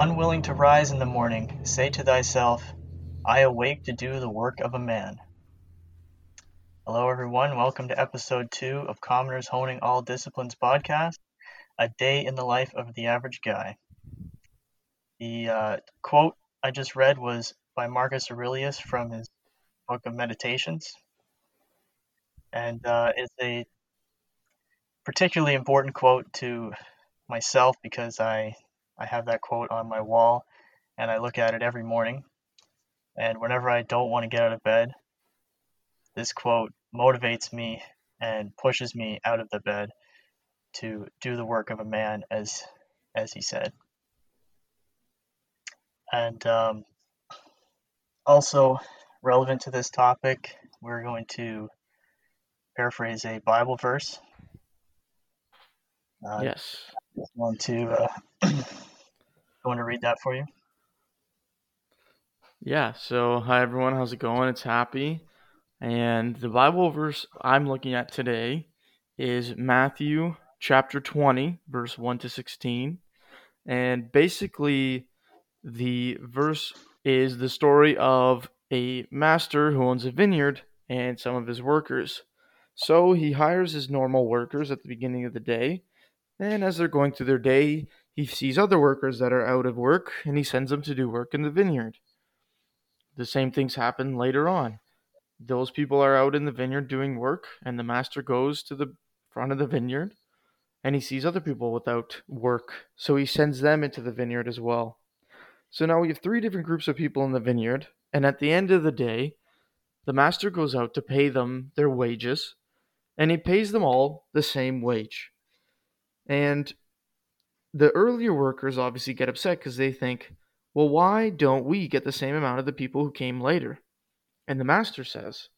Unwilling to rise in the morning, say to thyself, I awake to do the work of a man. Hello, everyone. Welcome to episode two of Commoners Honing All Disciplines podcast, a day in the life of the average guy. The uh, quote I just read was by Marcus Aurelius from his book of Meditations, and uh, it's a particularly important quote to myself because I I have that quote on my wall and I look at it every morning. And whenever I don't want to get out of bed, this quote motivates me and pushes me out of the bed to do the work of a man as as he said. And um, also relevant to this topic, we're going to paraphrase a Bible verse. Uh, yes. Want to uh, want to read that for you? Yeah. So, hi everyone. How's it going? It's Happy, and the Bible verse I'm looking at today is Matthew chapter 20, verse 1 to 16, and basically the verse is the story of a master who owns a vineyard and some of his workers. So he hires his normal workers at the beginning of the day, and as they're going through their day, he sees other workers that are out of work and he sends them to do work in the vineyard. The same things happen later on. Those people are out in the vineyard doing work, and the master goes to the front of the vineyard and he sees other people without work. So he sends them into the vineyard as well. So now we have three different groups of people in the vineyard, and at the end of the day, the master goes out to pay them their wages, and he pays them all the same wage. And the earlier workers obviously get upset because they think, well, why don't we get the same amount of the people who came later? And the master says,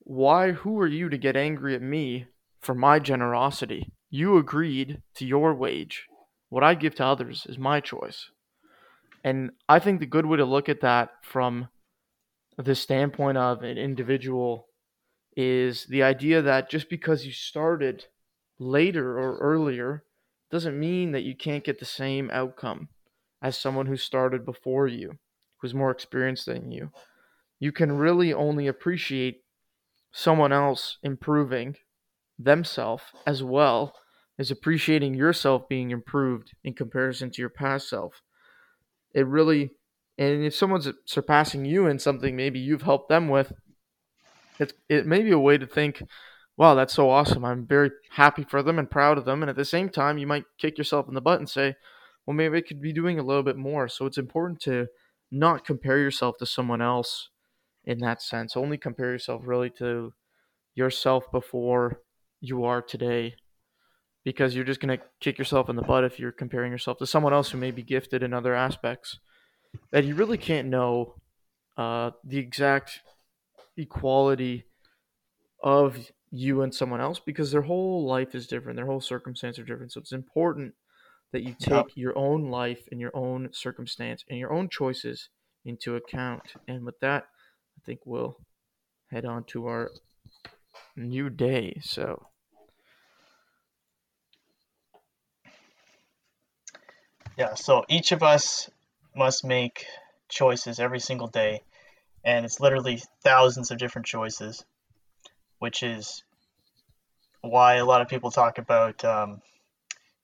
why, who are you to get angry at me for my generosity? You agreed to your wage. What I give to others is my choice. And I think the good way to look at that from the standpoint of an individual is the idea that just because you started later or earlier doesn't mean that you can't get the same outcome as someone who started before you, who's more experienced than you. You can really only appreciate someone else improving themselves as well as appreciating yourself being improved in comparison to your past self. It really, and if someone's surpassing you in something maybe you've helped them with, it, it may be a way to think wow, that's so awesome. I'm very happy for them and proud of them. And at the same time, you might kick yourself in the butt and say, well, maybe I could be doing a little bit more. So it's important to not compare yourself to someone else in that sense. Only compare yourself really to yourself before you are today. Because you're just going to kick yourself in the butt if you're comparing yourself to someone else who may be gifted in other aspects that you really can't know uh, the exact equality of you and someone else because their whole life is different, their whole circumstance are different. So it's important that you take yep. your own life and your own circumstance and your own choices into account. And with that, I think we'll head on to our new day. So Yeah, so each of us must make choices every single day, and it's literally thousands of different choices which is why a lot of people talk about um,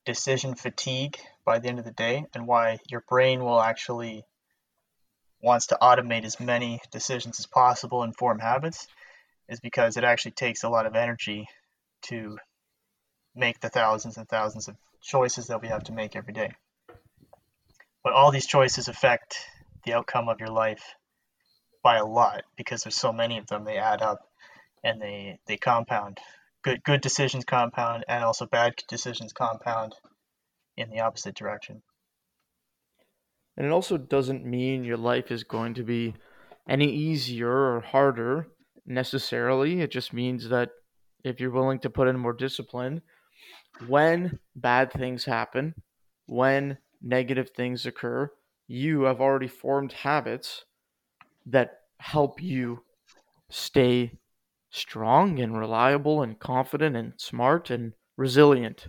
decision fatigue by the end of the day and why your brain will actually wants to automate as many decisions as possible and form habits is because it actually takes a lot of energy to make the thousands and thousands of choices that we have to make every day. But all these choices affect the outcome of your life by a lot because there's so many of them, they add up and they they compound. Good good decisions compound, and also bad decisions compound in the opposite direction. And it also doesn't mean your life is going to be any easier or harder necessarily. It just means that if you're willing to put in more discipline, when bad things happen, when negative things occur, you have already formed habits that help you stay strong and reliable and confident and smart and resilient.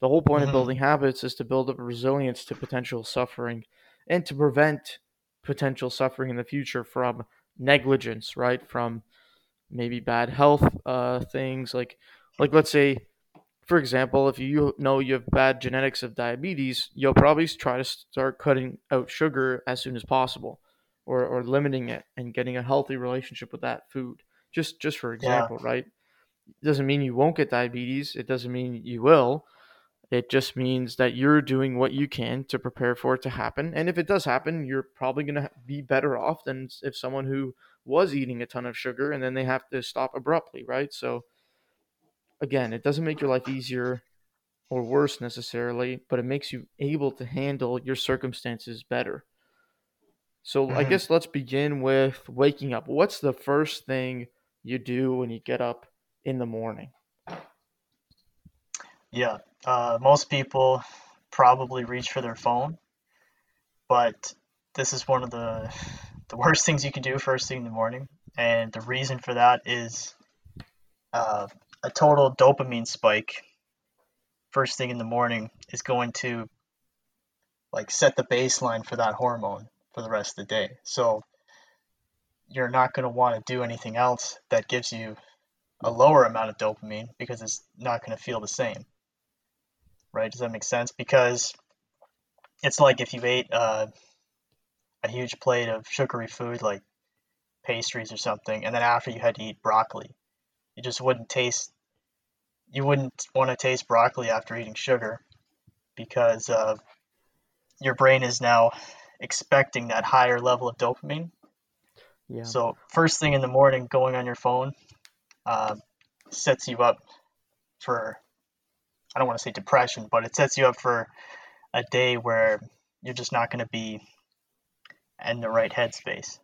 The whole point of Mhm. building habits is to build up resilience to potential suffering and to prevent potential suffering in the future from negligence, right? From maybe bad health uh, things like like let's say for example, if you know you have bad genetics of diabetes, you'll probably try to start cutting out sugar as soon as possible or, or limiting it and getting a healthy relationship with that food. Just just for Yeah. example, right? It doesn't mean you won't get diabetes. It doesn't mean you will. It just means that you're doing what you can to prepare for it to happen. And if it does happen, you're probably going to be better off than if someone who was eating a ton of sugar and then they have to stop abruptly, right? So again, it doesn't make your life easier or worse necessarily, but it makes you able to handle your circumstances better. So I Mhm. guess let's begin with waking up. What's the first thing you do when you get up in the morning? Yeah. Uh, most people probably reach for their phone, but this is one of the the worst things you can do first thing in the morning. And the reason for that is uh, a total dopamine spike first thing in the morning is going to like set the baseline for that hormone for the rest of the day. So you're not going to want to do anything else that gives you a lower amount of dopamine because it's not going to feel the same. Right? Does that make sense? Because it's like if you ate uh, a huge plate of sugary food like pastries or something, and then after you had to eat broccoli, you just wouldn't taste. You wouldn't want to taste broccoli after eating sugar because uh, your brain is now expecting that higher level of dopamine. Yeah. So first thing in the morning, going on your phone uh, sets you up for I don't want to say depression, but it sets you up for a day where you're just not going to be in the right headspace.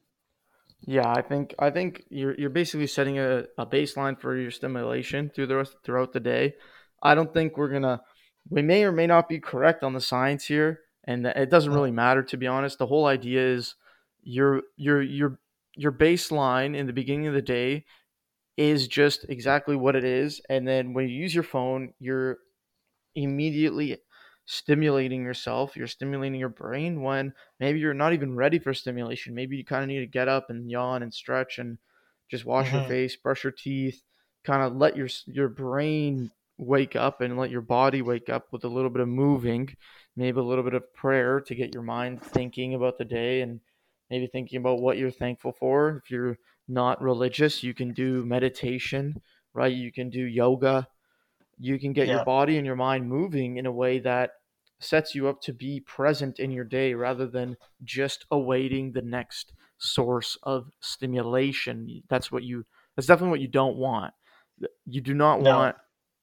Yeah, I think I think you're you're basically setting a, a baseline for your stimulation through the rest, throughout the day. I don't think we're gonna we may or may not be correct on the science here, and it doesn't really matter to be honest. The whole idea is you're you're your your your baseline in the beginning of the day is just exactly what it is, and then when you use your phone, you're immediately stimulating yourself, you're stimulating your brain when maybe you're not even ready for stimulation. Maybe you kind of need to get up and yawn and stretch and just wash your Mhm. face, brush your teeth, kind of let your your brain wake up and let your body wake up with a little bit of moving, maybe a little bit of prayer to get your mind thinking about the day and maybe thinking about what you're thankful for. If you're not religious, you can do meditation, right? You can do yoga. You can get your body and your mind moving in a way that sets you up to be present in your day rather than just awaiting the next source of stimulation. That's what you that's definitely what you don't want. You do not No. want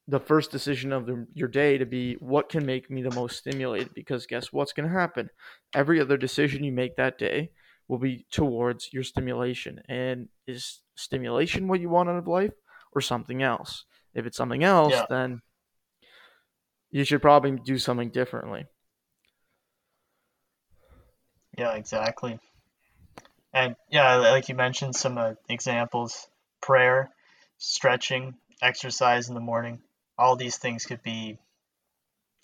the first decision of the, your day to be what can make me the most stimulated because guess what's going to happen? Every other decision you make that day will be towards your stimulation. And is stimulation what you want out of life or something else? If it's something else, Yeah. then you should probably do something differently. Yeah, exactly. And yeah, like you mentioned, some uh, examples: prayer, stretching, exercise in the morning. All these things could be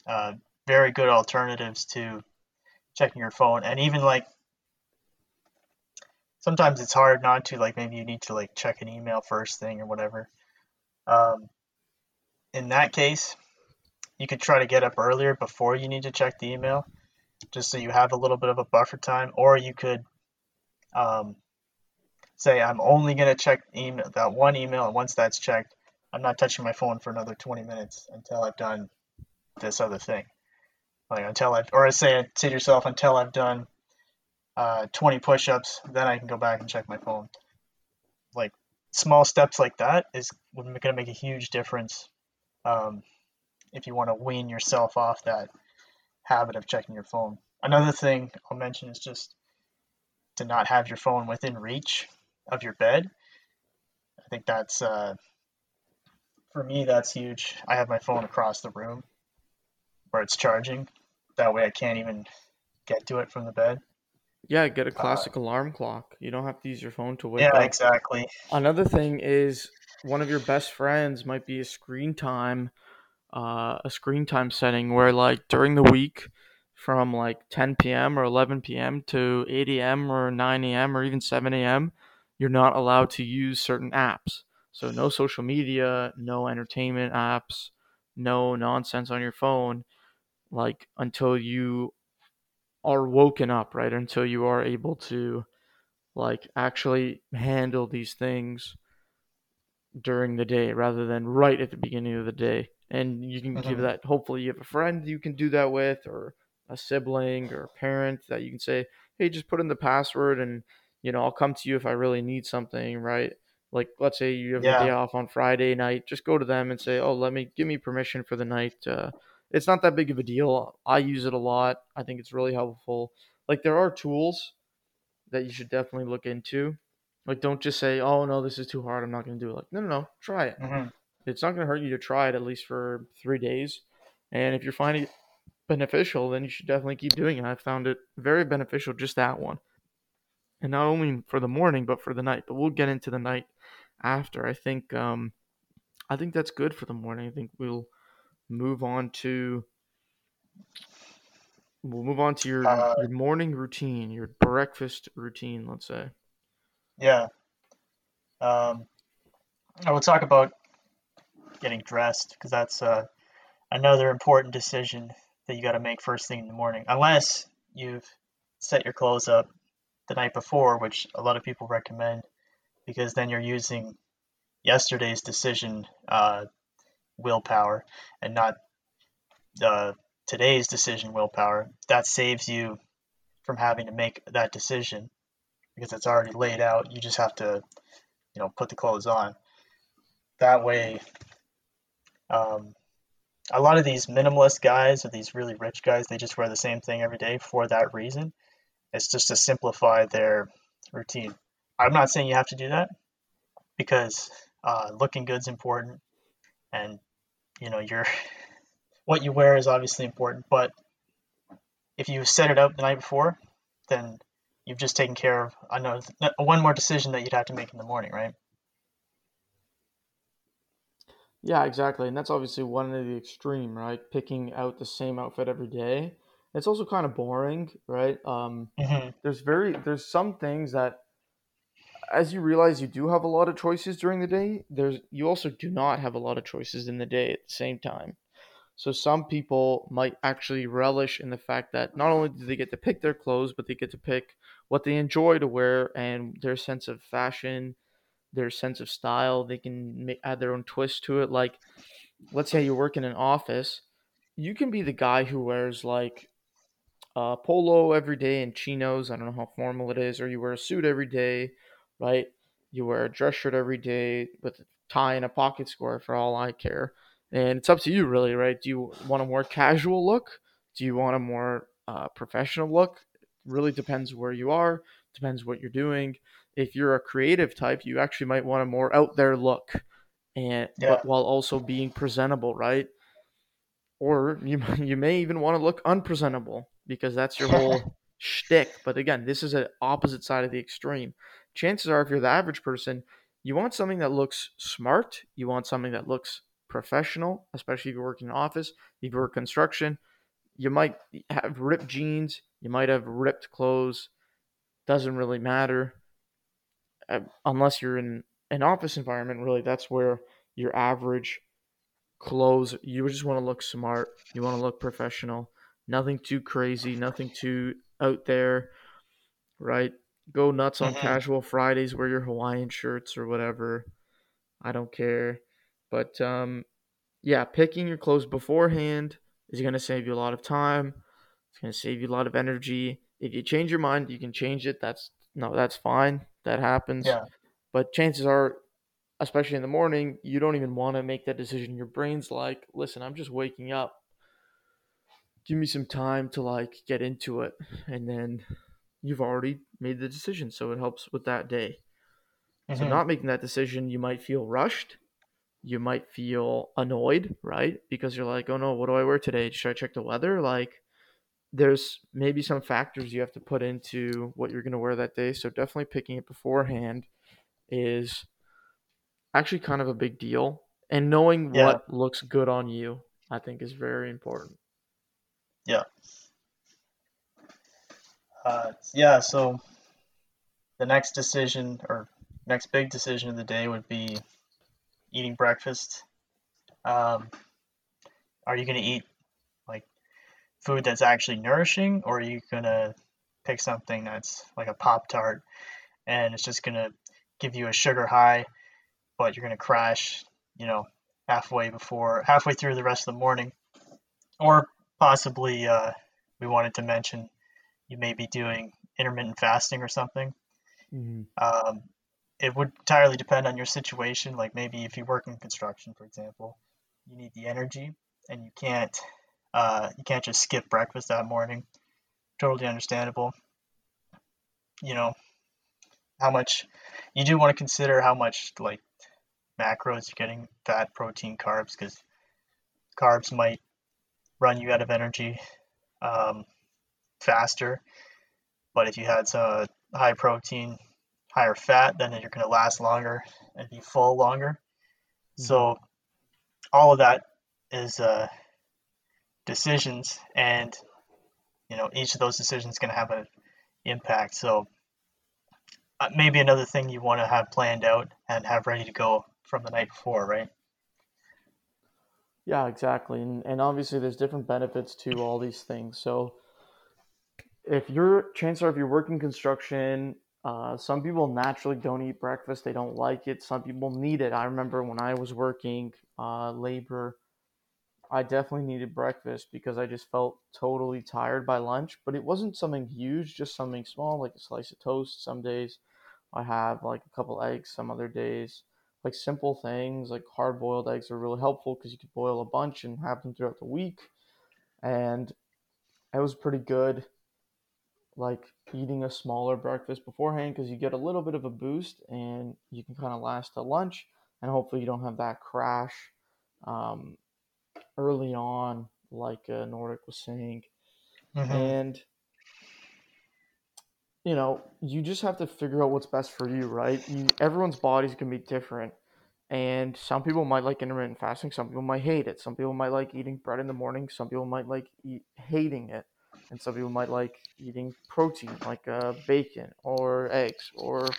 uh, very good alternatives to checking your phone. And even like sometimes it's hard not to. Like maybe you need to like check an email first thing or whatever. Um, in that case, you could try to get up earlier before you need to check the email, just so you have a little bit of a buffer time. Or you could um, say, I'm only going to check email that one email, and once that's checked, I'm not touching my phone for another 20 minutes until I've done this other thing. Like until I've, or say say to yourself, until I've done uh, 20 push-ups, then I can go back and check my phone. Like small steps like that is going to make a huge difference um, if you want to wean yourself off that habit of checking your phone. Another thing I'll mention is just to not have your phone within reach of your bed. I think that's uh, for me that's huge. I have my phone across the room where it's charging. That way I can't even get to it from the bed. Yeah, get a classic alarm clock. You don't have to use your phone to wake Uh, yeah, up. exactly. Another thing is one of your best friends might be a screen time uh, a screen time setting where like during the week from like 10 p.m. or 11 p.m. to 8 a.m. or 9 a.m. or even 7 a.m. you're not allowed to use certain apps. So no social media, no entertainment apps, no nonsense on your phone like until you are woken up, right? Until you are able to like actually handle these things during the day rather than right at the beginning of the day. And you can mm-hmm. give that hopefully you have a friend you can do that with or a sibling or a parent that you can say, "Hey, just put in the password and you know, I'll come to you if I really need something, right?" Like let's say you have yeah. a day off on Friday night, just go to them and say, "Oh, let me give me permission for the night uh, it's not that big of a deal. I use it a lot. I think it's really helpful. Like there are tools that you should definitely look into. Like don't just say, "Oh no, this is too hard. I'm not going to do it." Like no, no, no, try it. Mm-hmm. It's not going to hurt you to try it at least for three days. And if you're finding it beneficial, then you should definitely keep doing it. I found it very beneficial, just that one. And not only for the morning, but for the night. But we'll get into the night after. I think um, I think that's good for the morning. I think we'll move on to we'll move on to your uh, your morning routine, your breakfast routine, let's say. Yeah. Um, I will talk about getting dressed because that's uh, another important decision that you got to make first thing in the morning, unless you've set your clothes up the night before, which a lot of people recommend, because then you're using yesterday's decision uh, willpower and not uh, today's decision willpower, that saves you from having to make that decision because it's already laid out. You just have to, you know, put the clothes on. That way, um, a lot of these minimalist guys or these really rich guys, they just wear the same thing every day for that reason. It's just to simplify their routine. I'm not saying you have to do that because uh, looking good's important and you know your what you wear is obviously important but if you set it up the night before then you've just taken care of another one more decision that you'd have to make in the morning right? Yeah exactly and that's obviously one of the extreme right? Picking out the same outfit every day. It's also kind of boring right? Um, mm-hmm. there's very there's some things that as you realize you do have a lot of choices during the day, there's you also do not have a lot of choices in the day at the same time. So some people might actually relish in the fact that not only do they get to pick their clothes, but they get to pick what they enjoy to wear and their sense of fashion, their sense of style. They can make, add their own twist to it. Like, let's say you work in an office, you can be the guy who wears like a polo every day and chinos. I don't know how formal it is, or you wear a suit every day right? You wear a dress shirt every day with a tie and a pocket square for all I care. And it's up to you, really, right? Do you want a more casual look? Do you want a more uh, professional look? It really depends where you are, depends what you're doing. If you're a creative type, you actually might want a more out there look, and yeah. but while also being presentable, right? Or you you may even want to look unpresentable because that's your whole shtick. But again, this is an opposite side of the extreme chances are, if you're the average person, you want something that looks smart. You want something that looks professional, especially if you work in an office, if you work construction. You might have ripped jeans. You might have ripped clothes. Doesn't really matter. Uh, unless you're in an office environment, really, that's where your average clothes, you just want to look smart. You want to look professional. Nothing too crazy, nothing too out there, right? Go nuts on mm-hmm. casual Fridays, wear your Hawaiian shirts or whatever. I don't care. But um, yeah, picking your clothes beforehand is going to save you a lot of time. It's going to save you a lot of energy. If you change your mind, you can change it. That's no, that's fine. That happens. Yeah. But chances are, especially in the morning, you don't even want to make that decision. Your brain's like, listen, I'm just waking up. Give me some time to like get into it. And then you've already made the decision, so it helps with that day. Mm-hmm. So not making that decision, you might feel rushed. You might feel annoyed, right? Because you're like, oh no, what do I wear today? Should I check the weather? Like, there's maybe some factors you have to put into what you're going to wear that day. So definitely picking it beforehand is actually kind of a big deal. And knowing yeah. what looks good on you. I think is very important. Yeah. Uh, yeah, so the next decision or next big decision of the day would be eating breakfast. Um, are you going to eat like food that's actually nourishing, or are you going to pick something that's like a Pop Tart and it's just going to give you a sugar high, but you're going to crash, you know, halfway before, halfway through the rest of the morning? Or possibly, uh, we wanted to mention you may be doing intermittent fasting or something. Mm-hmm. Um, it would entirely depend on your situation. Like maybe if you work in construction, for example, you need the energy, and you can't uh, you can't just skip breakfast that morning. Totally understandable. You know how much you do want to consider how much like macros you're getting, fat, protein, carbs, because carbs might run you out of energy um, faster. But if you had some high protein, higher fat, then you're going to last longer and be full longer. Mm-hmm. So all of that is uh, decisions, and you know each of those decisions is going to have an impact. So uh, maybe another thing you want to have planned out and have ready to go from the night before, right? Yeah, exactly. And, and obviously, there's different benefits to all these things. So, if you're chances are if you're working construction, uh, some people naturally don't eat breakfast; they don't like it. Some people need it. I remember when I was working uh, labor, I definitely needed breakfast because I just felt totally tired by lunch. But it wasn't something huge; just something small, like a slice of toast. Some days I have like a couple eggs. Some other days like simple things like hard boiled eggs are really helpful because you can boil a bunch and have them throughout the week. And it was pretty good, like eating a smaller breakfast beforehand because you get a little bit of a boost and you can kind of last to lunch. And hopefully, you don't have that crash um, early on, like uh, Nordic was saying. Mm-hmm. And you know, you just have to figure out what's best for you, right? You, everyone's body's gonna be different, and some people might like intermittent fasting. Some people might hate it. Some people might like eating bread in the morning. Some people might like eat, hating it, and some people might like eating protein, like uh, bacon or eggs or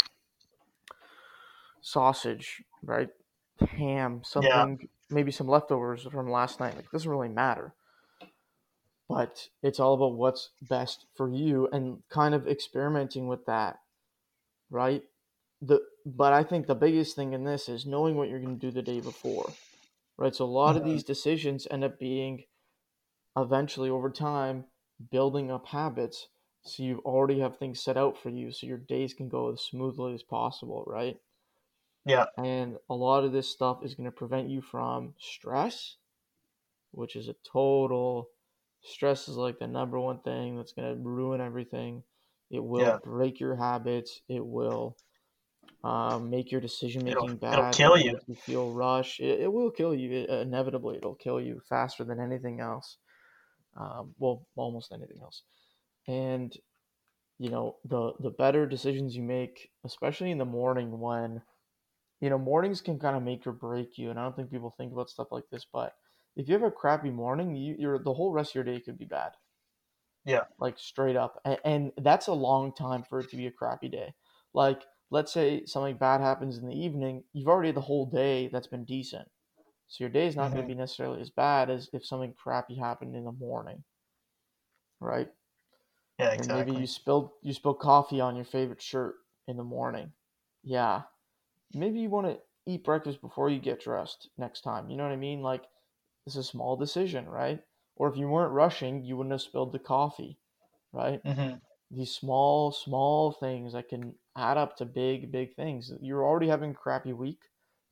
sausage, right? Ham, something, yeah. maybe some leftovers from last night. Like, doesn't really matter but it's all about what's best for you and kind of experimenting with that right the but i think the biggest thing in this is knowing what you're going to do the day before right so a lot mm-hmm. of these decisions end up being eventually over time building up habits so you already have things set out for you so your days can go as smoothly as possible right yeah and a lot of this stuff is going to prevent you from stress which is a total stress is like the number one thing that's going to ruin everything. It will yeah. break your habits. It will um, make your decision making bad. It'll kill you. you feel rush. It, it will kill you. It, inevitably, it'll kill you faster than anything else. Um, well, almost anything else. And you know, the the better decisions you make, especially in the morning when you know mornings can kind of make or break you. And I don't think people think about stuff like this, but if you have a crappy morning, you, you're the whole rest of your day could be bad. Yeah. Like straight up. And, and that's a long time for it to be a crappy day. Like, let's say something bad happens in the evening, you've already had the whole day that's been decent. So your day is not mm-hmm. going to be necessarily as bad as if something crappy happened in the morning. Right? Yeah, exactly. And maybe you spilled you spilled coffee on your favorite shirt in the morning. Yeah. Maybe you want to eat breakfast before you get dressed next time. You know what I mean? Like it's a small decision, right? Or if you weren't rushing, you wouldn't have spilled the coffee, right? Mm-hmm. These small, small things that can add up to big, big things. You're already having a crappy week,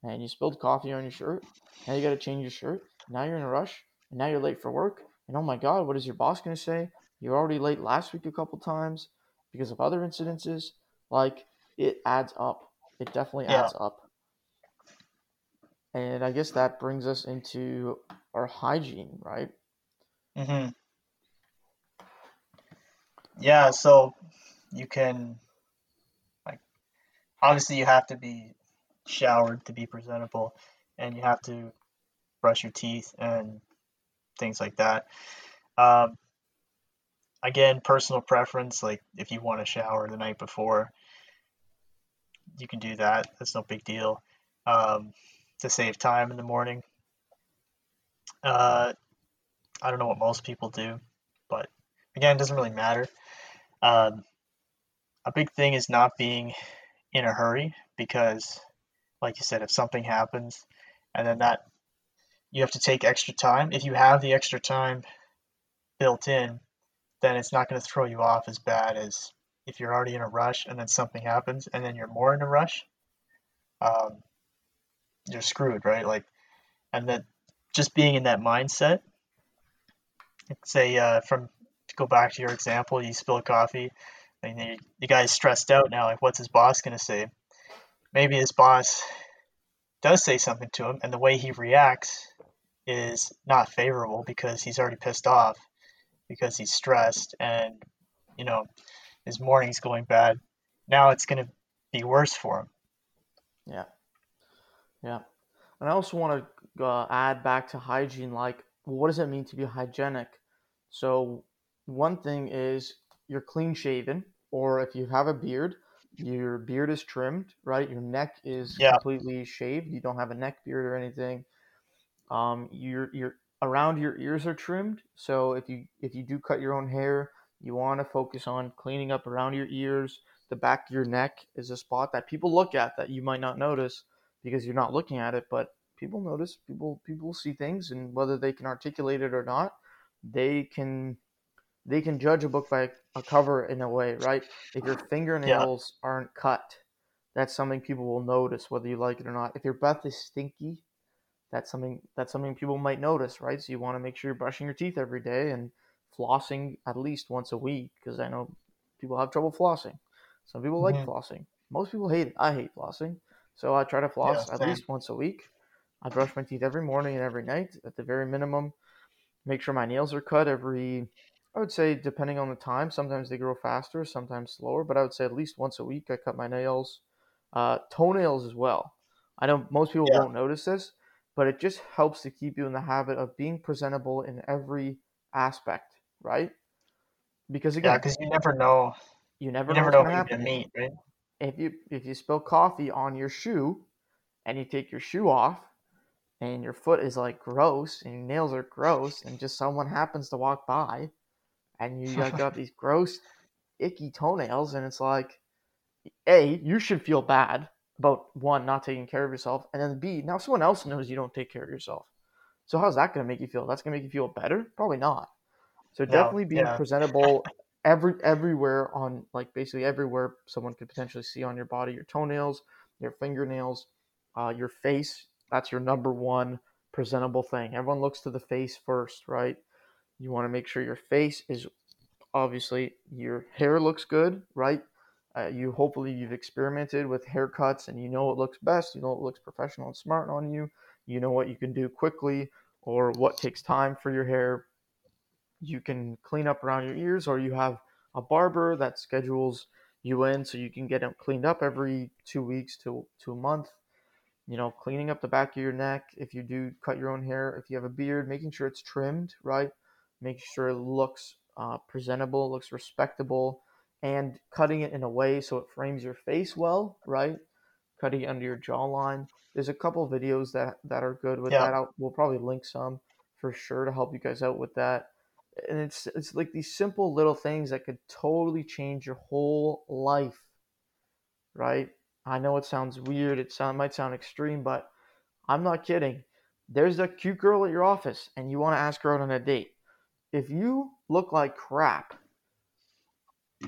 and you spilled coffee on your shirt. Now you got to change your shirt. Now you're in a rush, and now you're late for work. And oh my God, what is your boss going to say? You're already late last week a couple times because of other incidences. Like it adds up. It definitely yeah. adds up. And I guess that brings us into our hygiene, right? Mm-hmm. Yeah, so you can like obviously you have to be showered to be presentable and you have to brush your teeth and things like that. Um, again, personal preference. Like if you want to shower the night before, you can do that. That's no big deal. Um, to save time in the morning. Uh, I don't know what most people do, but again, it doesn't really matter. Um, a big thing is not being in a hurry because, like you said, if something happens and then that you have to take extra time, if you have the extra time built in, then it's not going to throw you off as bad as if you're already in a rush and then something happens and then you're more in a rush. Um, you're screwed, right? Like, and then just being in that mindset. Say, uh, from to go back to your example, you spill coffee, and the, the guy's stressed out now. Like, what's his boss gonna say? Maybe his boss does say something to him, and the way he reacts is not favorable because he's already pissed off, because he's stressed, and you know his morning's going bad. Now it's gonna be worse for him. Yeah. Yeah. And I also want to uh, add back to hygiene like, what does it mean to be hygienic? So, one thing is you're clean shaven, or if you have a beard, your beard is trimmed, right? Your neck is Yeah. completely shaved. You don't have a neck beard or anything. Um, your your around your ears are trimmed. So if you if you do cut your own hair, you want to focus on cleaning up around your ears. The back of your neck is a spot that people look at that you might not notice because you're not looking at it, but people notice. People people see things, and whether they can articulate it or not, they can they can judge a book by a cover in a way, right? If your fingernails aren't cut, that's something people will notice whether you like it or not. If your breath is stinky, that's something that's something people might notice, right? So you want to make sure you're brushing your teeth every day and flossing at least once a week because I know people have trouble flossing. Some people like Mhm. flossing. Most people hate it. I hate flossing. So I try to floss Yeah, at least once a week. I brush my teeth every morning and every night at the very minimum. Make sure my nails are cut every I would say depending on the time, sometimes they grow faster, sometimes slower, but I would say at least once a week I cut my nails. Uh, toenails as well. I know most people Yeah. won't notice this, but it just helps to keep you in the habit of being presentable in every aspect, right? Because Yeah, because you never know. you never You know never know to you're gonna meet, right? If you if you spill coffee on your shoe and you take your shoe off and your foot is like gross and your nails are gross and just someone happens to walk by and you like, got these gross icky toenails and it's like a you should feel bad about one not taking care of yourself and then b now someone else knows you don't take care of yourself. So how's that going to make you feel? That's going to make you feel better? Probably not. So definitely being yeah. presentable every everywhere on like basically everywhere someone could potentially see on your body your toenails your fingernails uh, your face. That's your number one presentable thing. Everyone looks to the face first right you want to make sure your face is obviously your hair looks good right? Uh, you hopefully you've experimented with haircuts and you know what looks best you know what looks professional and smart on you you know what you can do quickly or what takes time for your hair. You can clean up around your ears or you have a barber that schedules you in so you can get them cleaned up every two weeks to, to a month. You know cleaning up the back of your neck if you do cut your own hair if you have a beard making sure it's trimmed right making sure it looks uh, presentable looks respectable and cutting it in a way so it frames your face well right? Cutting it under your jawline. There's a couple videos that that are good with Yeah. that. I'll, we'll probably link some for sure to help you guys out with that. And it's it's like these simple little things that could totally change your whole life right? I know it sounds weird. It sound, might sound extreme but i'm not kidding. There's a cute girl at your office and you want to ask her out on a date if you look like crap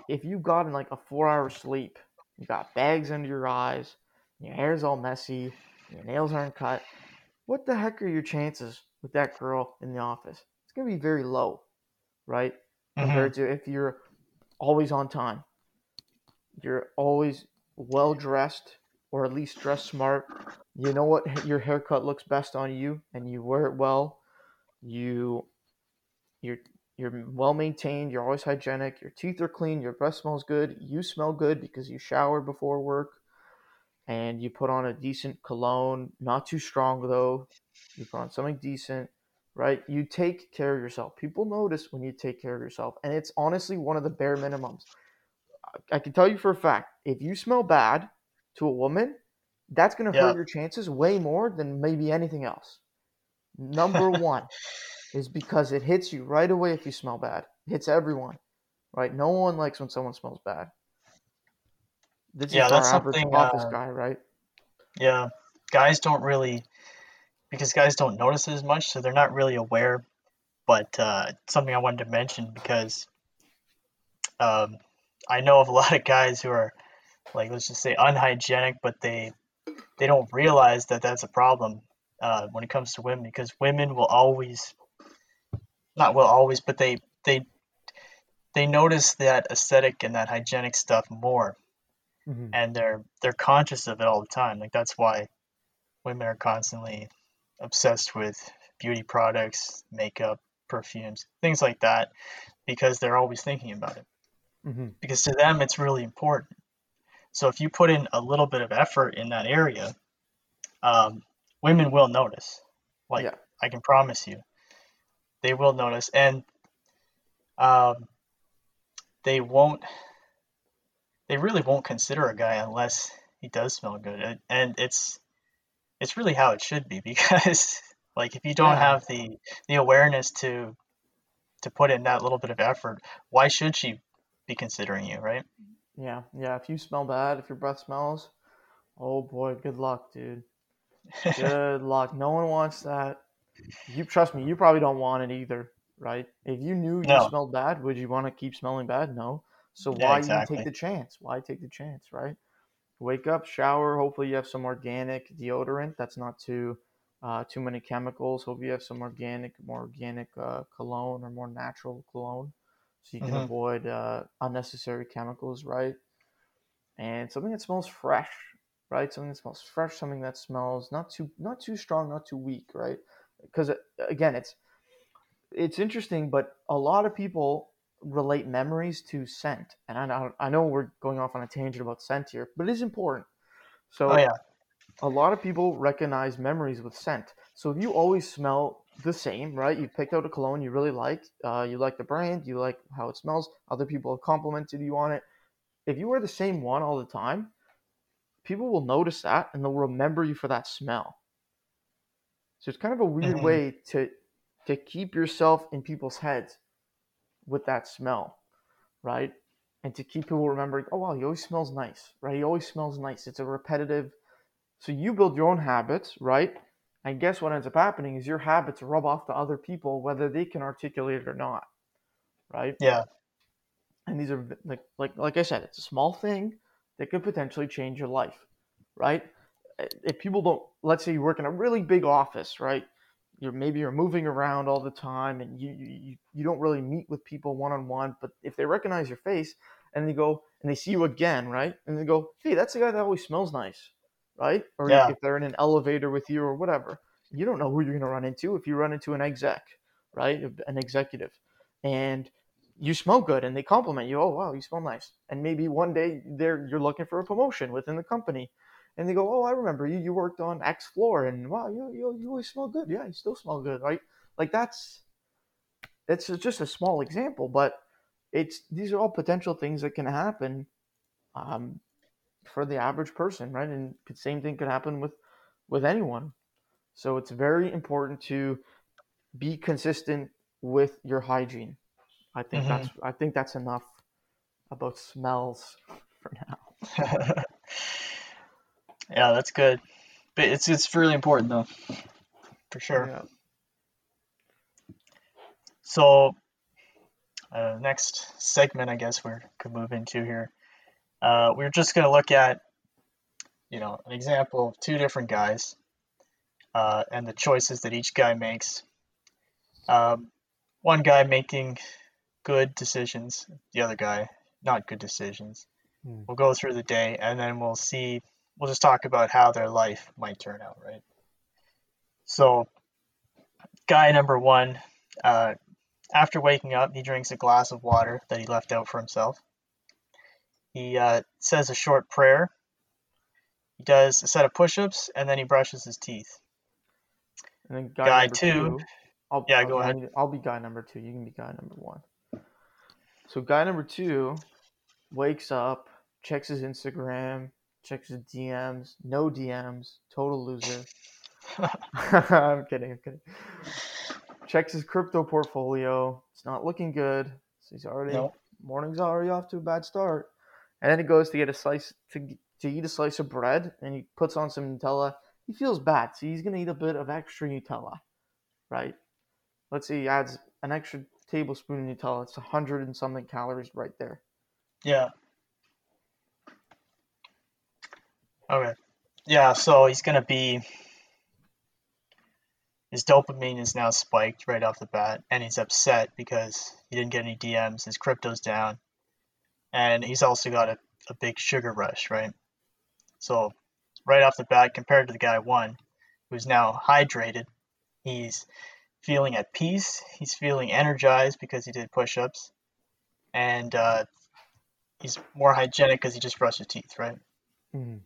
if you've gotten like a four hour sleep you got bags under your eyes your hair's all messy your nails aren't cut what the heck are your chances with that girl in the office it's going to be very low right Mhm. compared to if you're always on time you're always well dressed or at least dressed smart you know what your haircut looks best on you and you wear it well you you're you're well maintained you're always hygienic your teeth are clean your breath smells good you smell good because you shower before work and you put on a decent cologne not too strong though you put on something decent right? You take care of yourself. People notice when you take care of yourself, and it's honestly one of the bare minimums. I can tell you for a fact, if you smell bad to a woman, that's going to Yeah. hurt your chances way more than maybe anything else. Number one is because it hits you right away if you smell bad. It hits everyone, right? No one likes when someone smells bad. This Yeah, is that's our average something, office uh, guy, right? Yeah, guys don't really because guys don't notice it as much, so they're not really aware. But uh, something I wanted to mention because um, I know of a lot of guys who are like let's just say unhygienic, but they they don't realize that that's a problem uh, when it comes to women because women will always not will always, but they they they notice that aesthetic and that hygienic stuff more Mhm. and they're they're conscious of it all the time. Like that's why women are constantly obsessed with beauty products, makeup, perfumes, things like that, because they're always thinking about it. hmm Because to them, it's really important. So if you put in a little bit of effort in that area, um, women will notice. Like Yeah. I can promise you, they will notice, and um, they won't. They really won't consider a guy unless he does smell good, and- it's it's really how it should be because like if you don't Yeah. have the the awareness to to put in that little bit of effort, why should she be considering you, right? Yeah, yeah. If you smell bad, if your breath smells, oh boy, good luck, dude. Good luck. No one wants that. You trust me, you probably don't want it either, right? If you knew you No. smelled bad, would you want to keep smelling bad? No. So Yeah, why exactly. take the chance? Why take the chance, right? Wake up, shower. Hopefully you have some organic deodorant. That's not too uh, too many chemicals. Hope you have some organic, more organic uh, cologne or more natural cologne, so you can Mhm. avoid uh, unnecessary chemicals, right? And something that smells fresh, right? Something that smells fresh. Something that smells not too not too strong, not too weak, right? Because again, it's it's interesting, but a lot of people relate memories to scent, and I know I know we're going off on a tangent about scent here, but it is important. So Oh yeah, a lot of people recognize memories with scent. So if you always smell the same, right? You picked out a cologne you really like, uh, you like the brand, you like how it smells. Other people have complimented you on it. If you wear the same one all the time, people will notice that and they'll remember you for that smell. So it's kind of a weird Mhm. way to to keep yourself in people's heads with that smell, right? And to keep people remembering, oh wow, he always smells nice, right? He always smells nice. It's a repetitive. So you build your own habits, right? And guess what ends up happening is your habits rub off to other people, whether they can articulate it or not, right? yeah, and these are like like like I said, it's a small thing that could potentially change your life, right? Uh, if people don't, let's say you work in a really big office, right? You're maybe you're moving around all the time, and you you, you don't really meet with people one on one. But if they recognize your face and they go and they see you again, right? And they go, hey, that's the guy that always smells nice, right? Or Yeah. if they're in an elevator with you or whatever, you don't know who you're gonna run into if you run into an exec, right? An executive, and you smell good and they compliment you. Oh wow, you smell nice. And maybe one day they're you're looking for a promotion within the company, and they go, oh I remember you. You worked on X floor, and wow, you you, you always smell good. Yeah, you still smell good, right? Like that's it's just a small example, but it's these are all potential things that can happen um, for the average person, right? And the same thing could happen with with anyone. So it's very important to be consistent with your hygiene. I think Mhm. that's I think that's enough about smells for now. yeah, that's good. But it's it's really important though, for sure. Yeah. So, uh, next segment, I guess we could move into here. Uh, we're just gonna look at, you know, an example of two different guys, uh, and the choices that each guy makes. Um, one guy making good decisions, the other guy not good decisions. Hmm. We'll go through the day, and then we'll see. We'll just talk about how their life might turn out, right? So, guy number one, uh, after waking up, he drinks a glass of water that he left out for himself. He uh, says a short prayer. He does a set of push ups and then he brushes his teeth. And then guy, Guy number two. I'll, Yeah, I'll, go ahead. I'll be guy number two. You can be guy number one. So guy number two wakes up, checks his Instagram, checks his DMs, no DMs, total loser. I'm kidding. I'm kidding. Checks his crypto portfolio. It's not looking good. So he's already No. morning's already off to a bad start. And then he goes to get a slice to to eat a slice of bread, and he puts on some Nutella. He feels bad, so he's gonna eat a bit of extra Nutella, right? Let's see, he adds an extra tablespoon of Nutella. It's a hundred and something calories right there. Yeah. Okay. Yeah, so he's gonna be his dopamine is now spiked right off the bat, and he's upset because he didn't get any DMs, his crypto's down, and he's also got a, a big sugar rush, right? So right off the bat, compared to the guy one, who's now hydrated, he's feeling at peace, he's feeling energized because he did push-ups, and uh, he's more hygienic because he just brushed his teeth, right? Mm.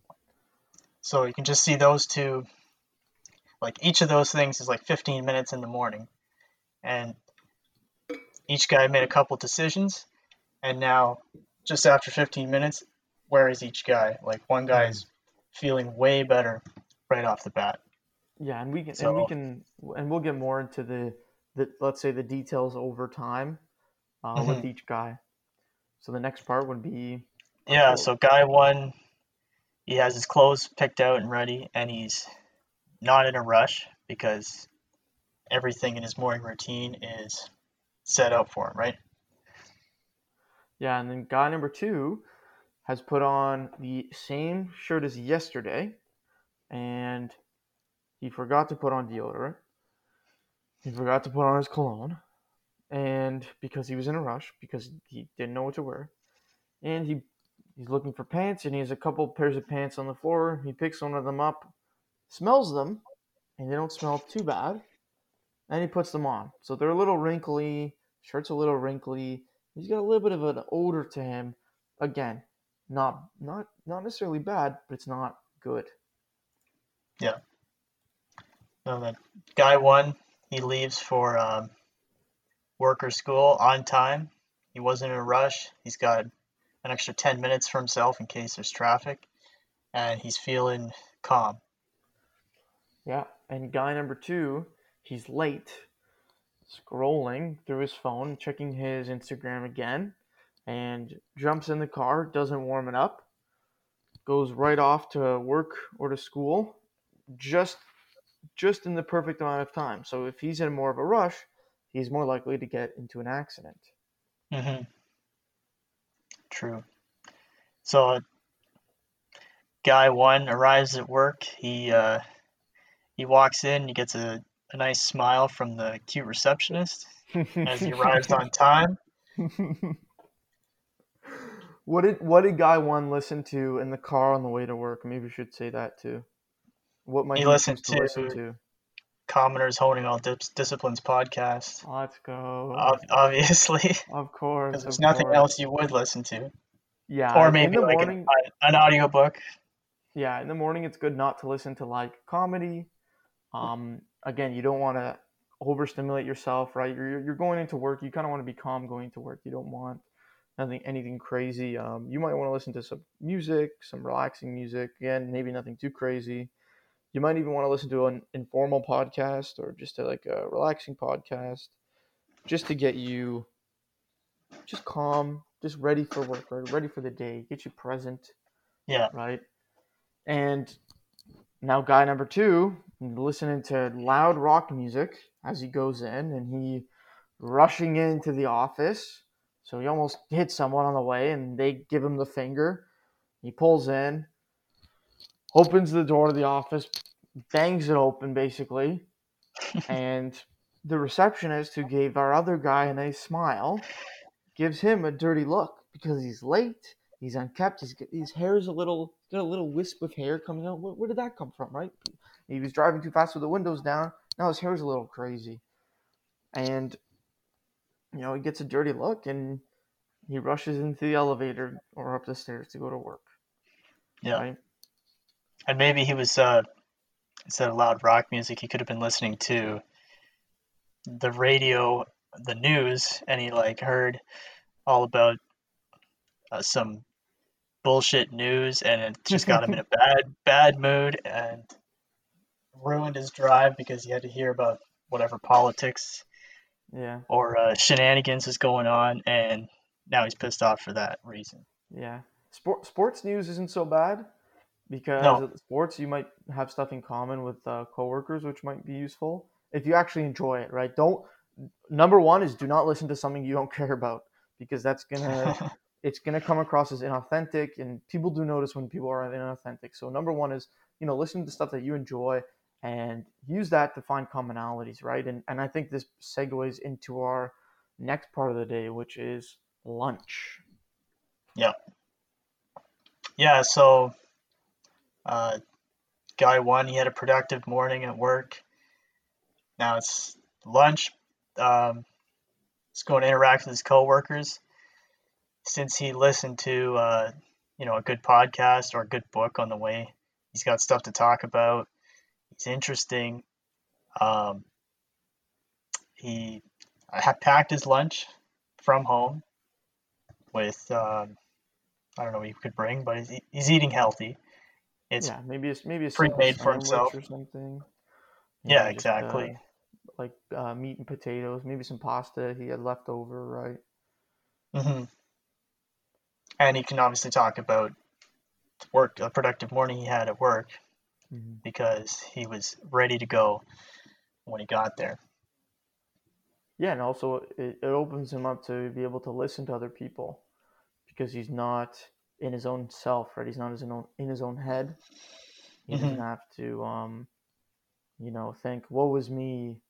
So you can just see those two, like each of those things is like 15 minutes in the morning. And each guy made a couple decisions. And now, just after 15 minutes, where is each guy? Like one guy's feeling way better right off the bat. Yeah, and we can and we can and we'll get more into the the let's say the details over time uh, with Mhm. each guy. So the next part would be Yeah, so guy one, he has his clothes picked out and ready, and he's not in a rush because everything in his morning routine is set up for him, right? yeah, and then guy number two has put on the same shirt as yesterday, and he forgot to put on deodorant. He forgot to put on his cologne, and because he was in a rush, because he didn't know what to wear, and he he's looking for pants, and he has a couple pairs of pants on the floor. He picks one of them up, smells them, and they don't smell too bad, and he puts them on. So they're a little wrinkly. Shirt's a little wrinkly. He's got a little bit of an odor to him. Again, not not not necessarily bad, but it's not good. So then guy one, he leaves for um, work or school on time. He wasn't in a rush. He's got an extra 10 minutes for himself in case there's traffic, and he's feeling calm. Yeah, and guy number two, he's late, scrolling through his phone, checking his Instagram again, and jumps in the car, doesn't warm it up, goes right off to work or to school, just just in the perfect amount of time. So if he's in more of a rush, he's more likely to get into an accident. hmm True. So guy one arrives at work. He uh, he walks in. He gets a, a nice smile from the cute receptionist as he arrives on time. what did what did guy one listen to in the car on the way to work? Maybe we should say that too. What might He he choose to listen to? Commoners Honing All Dis- Disciplines podcast. Let's go. Ob- obviously, of course. because there's nothing course. else you would listen to, Yeah. or in maybe the like morning. an, an audiobook. Yeah, in the morning it's good not to listen to like comedy. Um, again, you don't want to overstimulate yourself, right? You're you're going into work. You kind of want to be calm going to work. You don't want nothing anything crazy. Um, you might want to listen to some music, some relaxing music. Again, maybe nothing too crazy. You might even want to listen to an informal podcast or just a, like a relaxing podcast, just to get you just calm, just ready for work, right? Ready for the day, get you present Yeah, right? And now, guy number two, listening to loud rock music as he goes in, and he rushing into the office. So he almost hits someone on the way, and they give him the finger. He pulls in, opens the door to the office, bangs it open basically, and the receptionist who gave our other guy a nice smile gives him a dirty look because he's late He's unkept. He's his hair is a little got a little wisp of hair coming out. Where, where did that come from? Right? He was driving too fast with the windows down. Now his hair is a little crazy, and you know he gets a dirty look and he rushes into the elevator or up the stairs to go to work. Yeah. Right? And maybe he was uh, instead of loud rock music, he could have been listening to the radio, the news, and he like heard all about uh, some bullshit news, and it just got him in a bad bad mood and ruined his drive because he had to hear about whatever politics Yeah. or uh, shenanigans is going on, and now he's pissed off for that reason. Yeah. Sport, sports news isn't so bad because No. sports you might have stuff in common with uh, coworkers, which might be useful if you actually enjoy it. Right? Don't. Number one is do not listen to something you don't care about because that's gonna it's gonna come across as inauthentic, and people do notice when people are inauthentic. So number one is you know listen to stuff that you enjoy and use that to find commonalities, right? And and I think this segues into our next part of the day, which is lunch. Yeah. Yeah, so uh, guy one, he had a productive morning at work. Now it's lunch. Um, he's going to interact with his coworkers. Since he listened to, uh, you know, a good podcast or a good book on the way, he's got stuff to talk about. He's interesting. Um, he had packed his lunch from home with um, I don't know what you could bring, but he's, he's eating healthy. It's yeah, maybe it's maybe it's pre-made for himself. or something. Yeah, just, exactly. uh, like uh, meat and potatoes, maybe some pasta he had left over, right? Mm-hmm. And he can obviously talk about work, a productive morning he had at work hmm because he was ready to go when he got there. Yeah, and also it, it opens him up to be able to listen to other people because he's not in his own self, right? He's not his own in his own head. He doesn't Mhm. have to, um, you know, think, "What was me?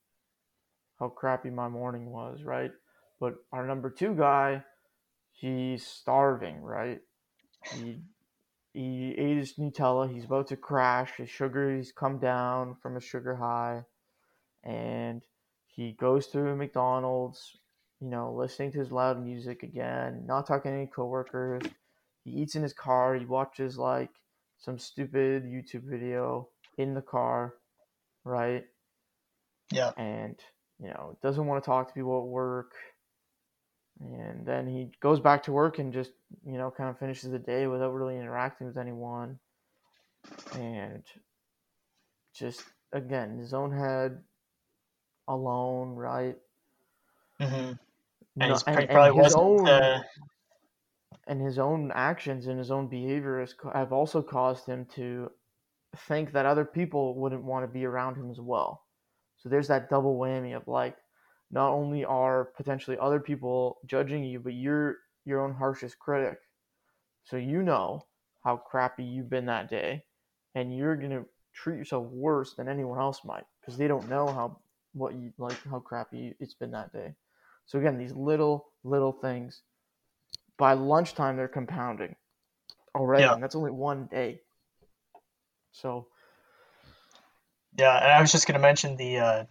How crappy my morning was," right? But our number two guy, he's starving, right? He he ate his Nutella. He's about to crash. His sugar, he's come down from a sugar high, and he goes to McDonald's. You know, listening to his loud music again, not talking to any coworkers. He eats in his car. He watches like some stupid YouTube video in the car, right? Yeah. and you know doesn't want to talk to people at work and then he goes back to work and just you know kind of finishes the day without really interacting with anyone and just again in his own head alone right Mm-hmm. And No- he's, he probably his wasn't. own uh, and his own actions and his own behavior have also caused him to think that other people wouldn't want to be around him as well. So there's that double whammy of like, not only are potentially other people judging you, but you're your own harshest critic. So you know how crappy you've been that day, and you're gonna treat yourself worse than anyone else might because they don't know how what you like how crappy it's been that day. So again, these little little things by lunchtime they're compounding already, Yeah. and that's only one day. So Yeah, and I was just gonna mention the uh,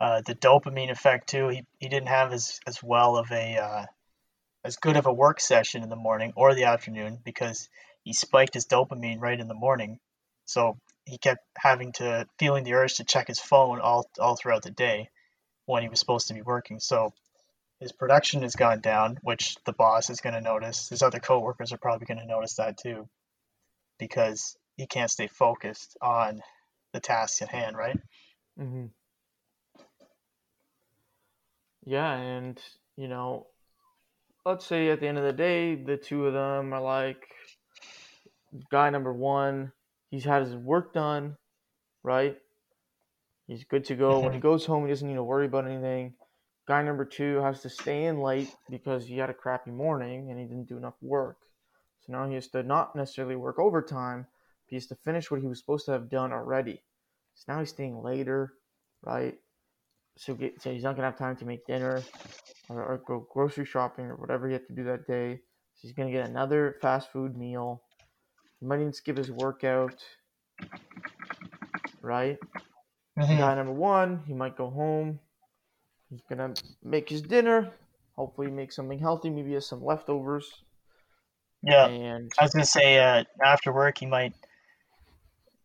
uh, the dopamine effect too. He he didn't have as as well of a uh, as good of a work session in the morning or the afternoon because he spiked his dopamine right in the morning. So he kept having to feeling the urge to check his phone all all throughout the day when he was supposed to be working. So his production has gone down, which the boss is going to notice. His other coworkers are probably going to notice that too, because he can't stay focused on the tasks at hand, right? Mm-hmm. Yeah, and you know, let's say at the end of the day, the two of them are like, guy number one, he's had his work done, right? He's good to go. When he goes home, he doesn't need to worry about anything. Guy number two has to stay in late because he had a crappy morning and he didn't do enough work. So now he has to not necessarily work overtime, but he has to finish what he was supposed to have done already. So now he's staying later, right? So, get, so he's not gonna have time to make dinner or, or go grocery shopping or whatever he had to do that day. So he's gonna get another fast food meal. He might even skip his workout, right? Mhm. Guy number one, he might go home. He's gonna make his dinner. Hopefully, make something healthy. Maybe he has some leftovers. Yeah, And I was gonna say uh, after work he might.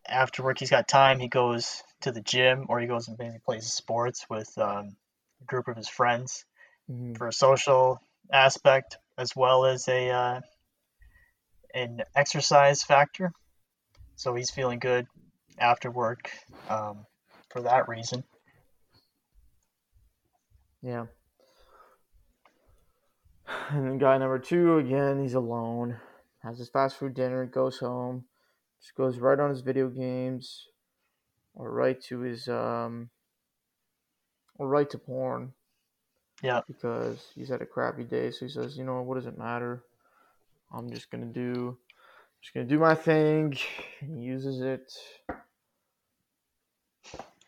After work, he's got time. He goes to the gym or he goes and maybe plays sports with um, a group of his friends Mhm. for a social aspect as well as a uh, an exercise factor. So he's feeling good after work um, for that reason. Yeah. And then guy number two, again, he's alone. Has his fast food dinner, goes home, just goes right on his video games, or right to his um, or right to porn. Yeah. Because he's had a crappy day, so he says, you know, what does it matter? I'm just gonna do, just gonna do my thing. He uses it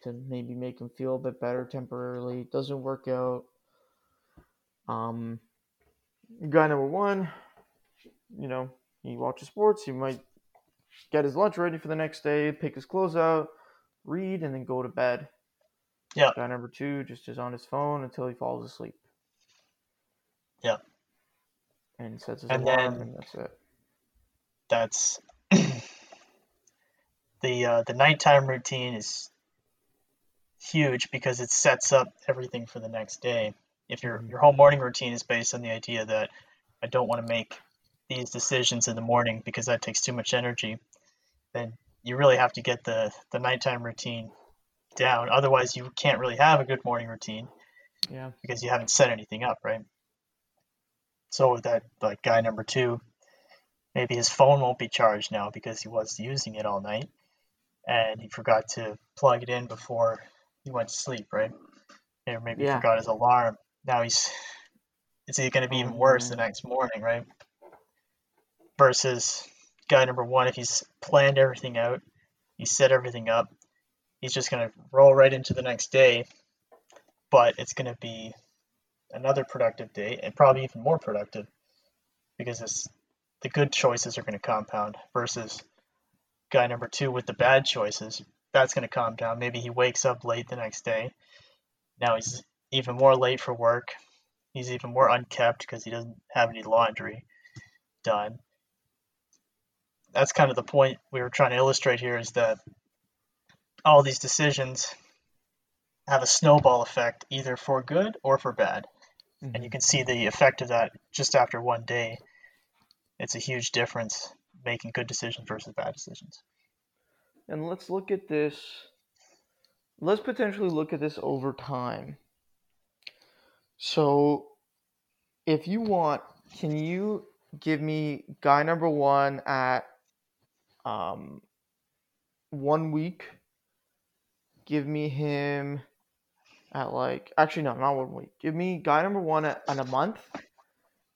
to maybe make him feel a bit better temporarily. Doesn't work out. Um, guy number one, you know, he watches sports. He might get his lunch ready for the next day, pick his clothes out, read, and then go to bed. Yeah. Guy number two just is on his phone until he falls asleep. Yeah. And sets his And alarm, then- and that's it. That's the uh, the nighttime routine is huge because it sets up everything for the next day. If your Mhm. your whole morning routine is based on the idea that I don't want to make these decisions in the morning because that takes too much energy, then you really have to get the the nighttime routine down. Otherwise, you can't really have a good morning routine Yeah. because you haven't set anything up, right? So with that like guy number two, maybe his phone won't be charged now because he was using it all night and he forgot to plug it in before he went to sleep, right? Or maybe Yeah. he forgot his alarm. Now he's it's going to be even worse the mm. next morning, right? Versus guy number one, if he's planned everything out, he set everything up, he's just going to roll right into the next day, but it's going to be another productive day and probably even more productive because it's the good choices are going to compound versus guy number two with the bad choices that's going to calm down. maybe he wakes up late the next day now he's even more late for work he's even more unkept because he doesn't have any laundry done that's kind of the point we were trying to illustrate here is that all these decisions have a snowball effect either for good or for bad and you mm-hmm. can see the effect of that just after one day. It's a huge difference making good decisions versus bad decisions. And let's look at this. Let's potentially look at this over time. So, if you want, can you give me guy number one at um, one week? Give me him at like, actually, no, not one week. Give me guy number one at, at a month.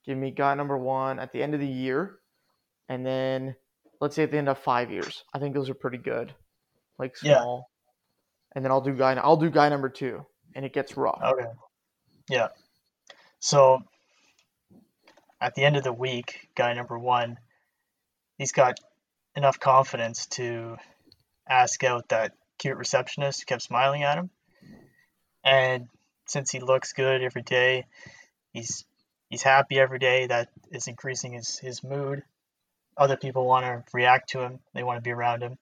Give me guy number one at the end of the year. And then let's say at the end of five years. I think those are pretty good. Like Yeah. small. And then I'll do guy I'll do guy number two. And it gets rough. Okay. Yeah. So at the end of the week, guy number one, he's got enough confidence to ask out that cute receptionist who kept smiling at him. And since he looks good every day, he's he's happy every day. That is increasing his, his mood. Other people want to react to him. They want to be around him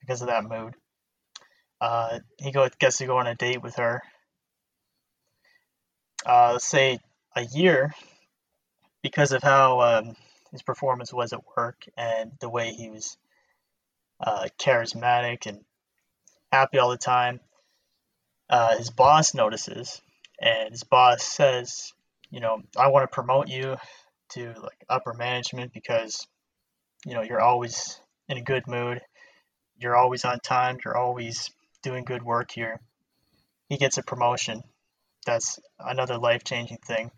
because of that mood. Uh, he go, gets to go on a date with her. Uh, let's say a year because of how um, his performance was at work and the way he was uh, charismatic and happy all the time. Uh, his boss notices, and his boss says, "You know, I want to promote you to like upper management because, you know, you're always in a good mood. You're always on time. You're always doing good work here." He gets a promotion. That's another life-changing thing.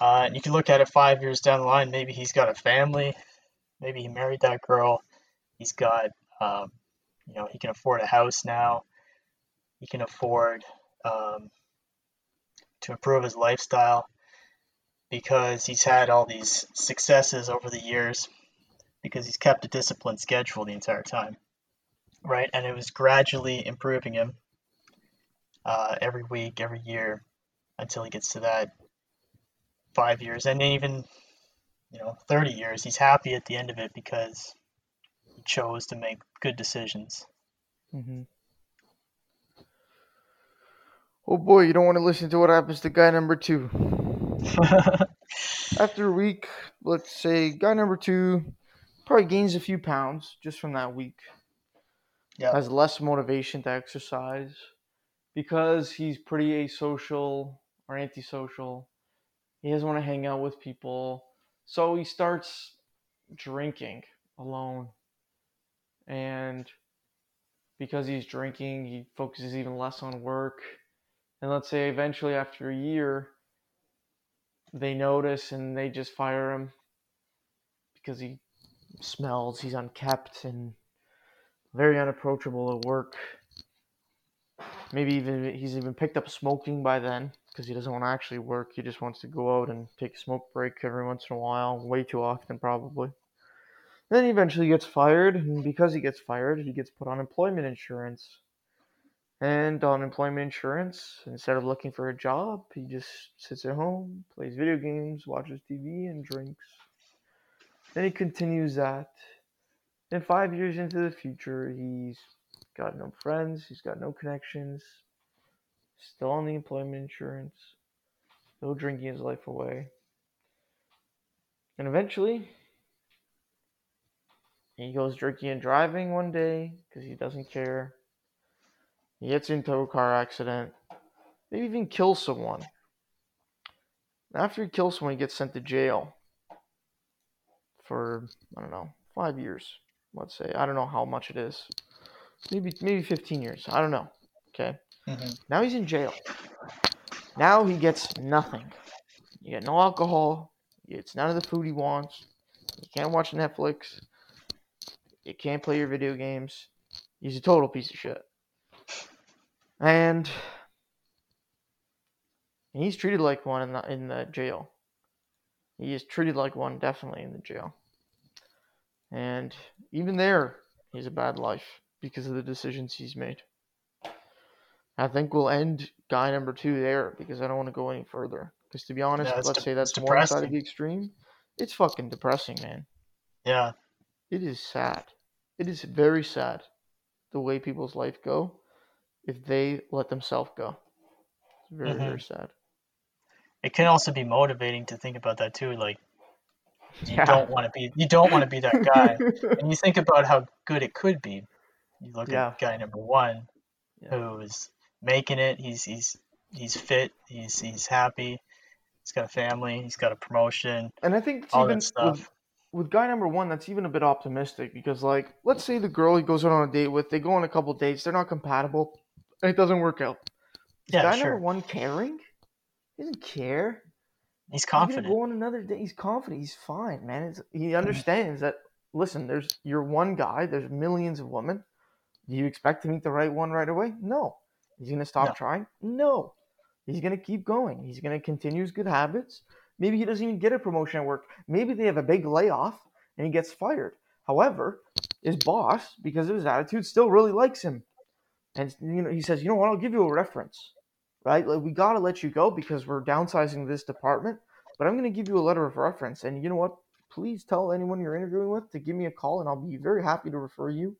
Uh, you can look at it five years down the line. Maybe he's got a family. Maybe he married that girl. He's got, um, you know, he can afford a house now. He can afford um, to improve his lifestyle because he's had all these successes over the years because he's kept a disciplined schedule the entire time, right? And it was gradually improving him uh, every week, every year until he gets to that five years and even you know 30 years he's happy at the end of it because he chose to make good decisions Mm-hmm. Oh boy, you don't want to listen to what happens to guy number two. After a week, let's say guy number two probably gains a few pounds just from that week. Yeah. Has less motivation to exercise because he's pretty asocial or antisocial. He doesn't want to hang out with people. So he starts drinking alone. And because he's drinking, he focuses even less on work. And let's say eventually after a year, they notice and they just fire him because he smells, he's unkept and very unapproachable at work. Maybe even he's even picked up smoking by then because he doesn't want to actually work. He just wants to go out and take a smoke break every once in a while, way too often probably. Then he eventually gets fired, and because he gets fired, he gets put on employment insurance. And on employment insurance, instead of looking for a job, he just sits at home, plays video games, watches TV, and drinks. Then he continues that. Then five years into the future, he's got no friends, he's got no connections, still on the employment insurance, still drinking his life away. And eventually, he goes drinking and driving one day because he doesn't care. He gets into a car accident, maybe even kills someone. After he kills someone, he gets sent to jail for, I don't know, five years, let's say. I don't know how much it is. Maybe maybe 15 years. I don't know. Okay. hmm Now he's in jail. Now he gets nothing. You get no alcohol. It's none of the food he wants. You can't watch Netflix. You can't play your video games. He's a total piece of shit. And he's treated like one in the in the jail. He is treated like one definitely in the jail. And even there, he's a bad life because of the decisions he's made. I think we'll end guy number two there because I don't want to go any further. Because to be honest, Yeah, let's de- say that's one side of the extreme. It's fucking depressing, man. Yeah. It is sad. It is very sad the way people's life go if they let themselves go. It's very, Mhm. very sad. It can also be motivating to think about that too. Like you Yeah. don't want to be you don't want to be that guy. and you think about how good it could be. You look Yeah. at guy number one Yeah. who is making it. He's he's he's fit. He's he's happy. He's got a family. He's got a promotion. And I think it's All even that stuff. with, with guy number one, that's even a bit optimistic because, like, let's say the girl he goes out on a date with, they go on a couple dates, they're not compatible, and it doesn't work out. Is Yeah, guy sure. number one caring? He doesn't care. He's confident. He's go on another day. He's confident. He's fine, man. It's, he understands that. Listen, there's you're one guy. There's millions of women. Do you expect to meet the right one right away? No. He's gonna stop No. trying. No. He's gonna keep going. He's gonna continue his good habits. Maybe he doesn't even get a promotion at work. Maybe they have a big layoff and he gets fired. However, his boss, because of his attitude, still really likes him. And you know, he says, "You know what? I'll give you a reference, right? Like we gotta let you go because we're downsizing this department, but I'm gonna give you a letter of reference. And you know what? Please tell anyone you're interviewing with to give me a call, and I'll be very happy to refer you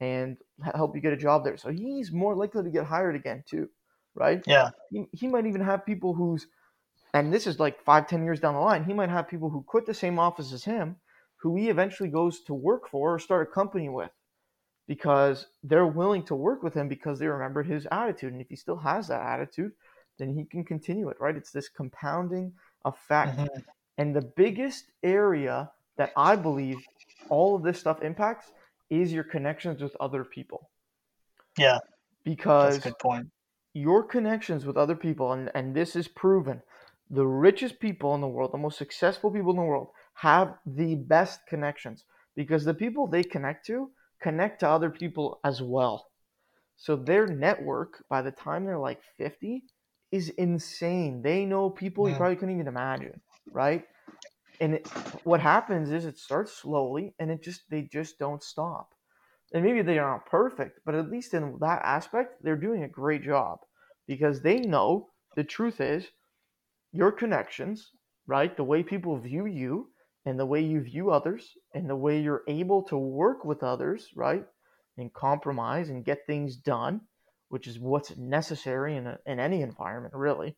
and help you get a job there. So he's more likely to get hired again too, right? Yeah. He, he might even have people who's, and this is like five, ten years down the line. He might have people who quit the same office as him, who he eventually goes to work for or start a company with because they're willing to work with him because they remember his attitude. And if he still has that attitude, then he can continue it, right? It's this compounding effect. Mhm. And the biggest area that I believe all of this stuff impacts is your connections with other people. Yeah. That's Because a good point. your connections with other people, and, and this is proven, the richest people in the world, the most successful people in the world, have the best connections because the people they connect to connect to other people as well. So their network, by the time they're like 50, is insane. They know people you Mm. probably couldn't even imagine, right? And it, what happens is it starts slowly and it just they just don't stop. And maybe they aren't perfect, but at least in that aspect, they're doing a great job because they know the truth is your connections, right? The way people view you and the way you view others and the way you're able to work with others, right? And compromise and get things done which is what's necessary in, a, in any environment, really,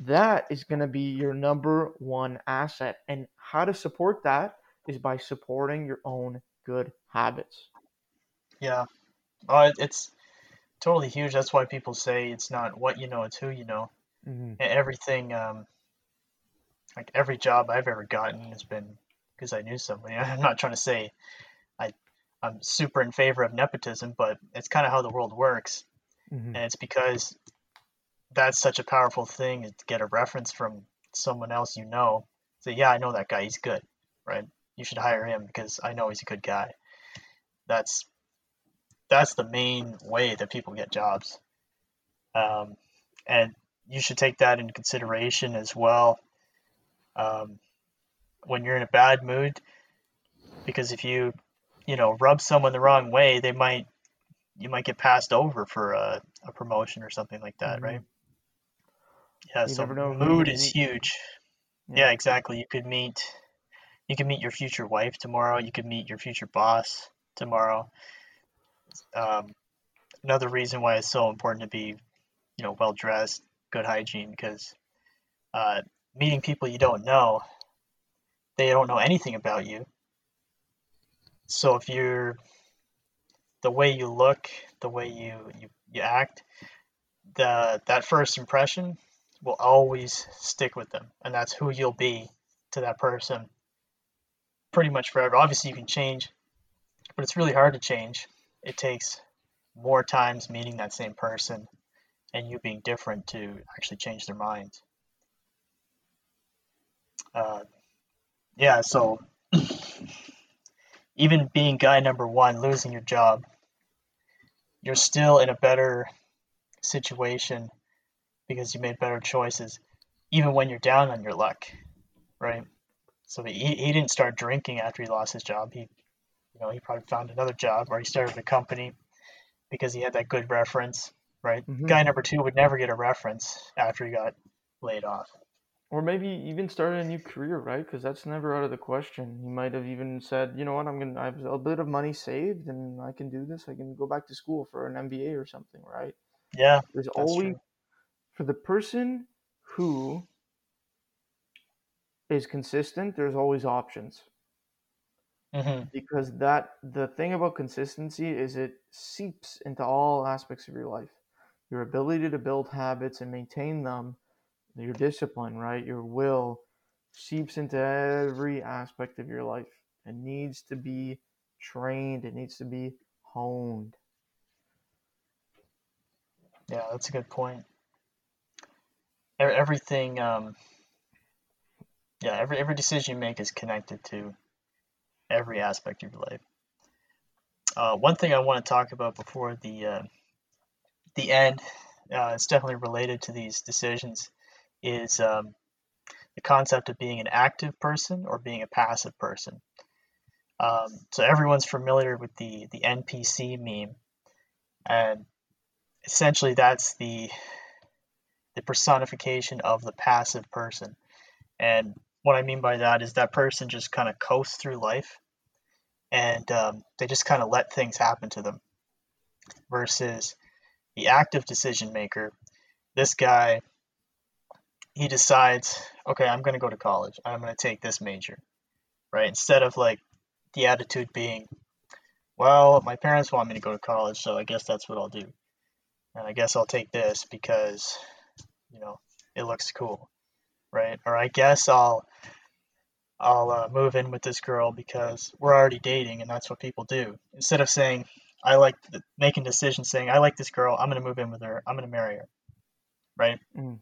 that is going to be your number one asset. And how to support that is by supporting your own good habits. Yeah. Uh, it's totally huge. That's why people say it's not what you know, it's who you know. Mm-hmm. Everything, um, like every job I've ever gotten has been because I knew somebody. I'm not trying to say I, I'm super in favor of nepotism, but it's kind of how the world works. Mm-hmm. And it's because that's such a powerful thing to get a reference from someone else you know. Say, yeah, I know that guy. He's good, right? You should hire him because I know he's a good guy. That's that's the main way that people get jobs. Um, and you should take that into consideration as well um, when you're in a bad mood, because if you, you know, rub someone the wrong way, they might, you might get passed over for a, a promotion or something like that, Mhm. right? Yeah, You so mood is huge. Yeah. Yeah, exactly. You could meet, you could meet your future wife tomorrow. You could meet your future boss tomorrow. Um, another reason why it's so important to be, you know, well dressed, good hygiene, because uh, meeting people you don't know, they don't know anything about you. So if you're the way you look, the way you you, you act, the that first impression will always stick with them, and that's who you'll be to that person pretty much forever. Obviously, you can change, but it's really hard to change. It takes more times meeting that same person and you being different to actually change their minds. Uh, yeah, so even being guy number one, losing your job, you're still in a better situation because you made better choices, even when you're down on your luck, right? So he, he didn't start drinking after he lost his job. He, you know, he probably found another job or he started a company because he had that good reference, right? Mhm. Guy number two would never get a reference after he got laid off. Or maybe even start a new career, right? Because that's never out of the question. He might have even said, you know what, I'm gonna I have a bit of money saved, and I can do this. I can go back to school for an MBA or something, right? Yeah, There's always true. for the person who is consistent. There's always options hmm because that the thing about consistency is it seeps into all aspects of your life. Your ability to build habits and maintain them, your discipline, right? Your will seeps into every aspect of your life. It needs to be trained, it needs to be honed. yeah, that's a good point. Everything, um, yeah, every every decision you make is connected to every aspect of your life. Uh, one thing I want to talk about before the uh, the end, uh, it's definitely related to these decisions, is um, the concept of being an active person or being a passive person. Um, so everyone's familiar with the the NPC meme, and essentially that's the the personification of the passive person. And what I mean by that is that person just kind of coasts through life, and um, they just kind of let things happen to them. Versus the active decision maker, this guy, he decides, okay, I'm going to go to college. I'm going to take this major, right? Instead of like the attitude being, well, my parents want me to go to college, so I guess that's what I'll do. And I guess I'll take this because, you know, it looks cool, right? Or I guess I'll I'll uh, move in with this girl because we're already dating and that's what people do. Instead of saying, I like th- making decisions saying, I like this girl, I'm going to move in with her, I'm going to marry her, right? Mm.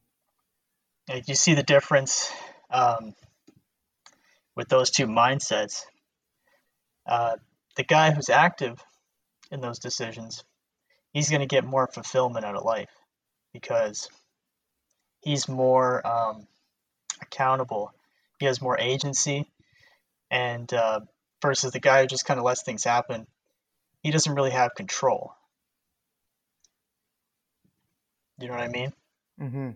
You see the difference um, with those two mindsets. Uh, the guy who's active in those decisions, he's going to get more fulfillment out of life because he's more um, accountable. He has more agency, and uh, versus the guy who just kind of lets things happen, he doesn't really have control. You know what I mean? Mm-hmm.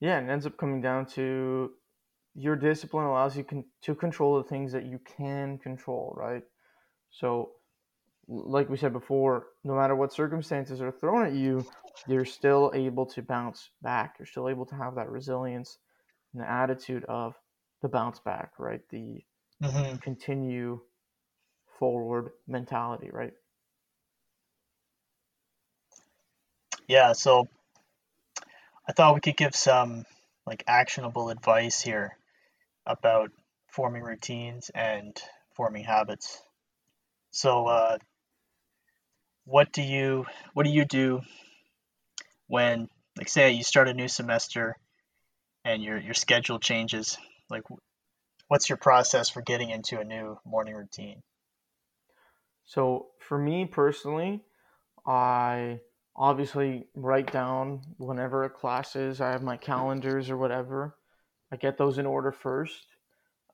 Yeah, and it ends up coming down to your discipline allows you con- to control the things that you can control, right? So like we said before, no matter what circumstances are thrown at you, you're still able to bounce back. You're still able to have that resilience and the attitude of the bounce back, right? The hmm continue forward mentality, right? Yeah, so I thought we could give some like actionable advice here about forming routines and forming habits. So, uh, what do you what do you do when, like, say you start a new semester and your your schedule changes? Like, what's your process for getting into a new morning routine? So for me personally, I obviously write down whenever a class is. I have my calendars or whatever. I get those in order first.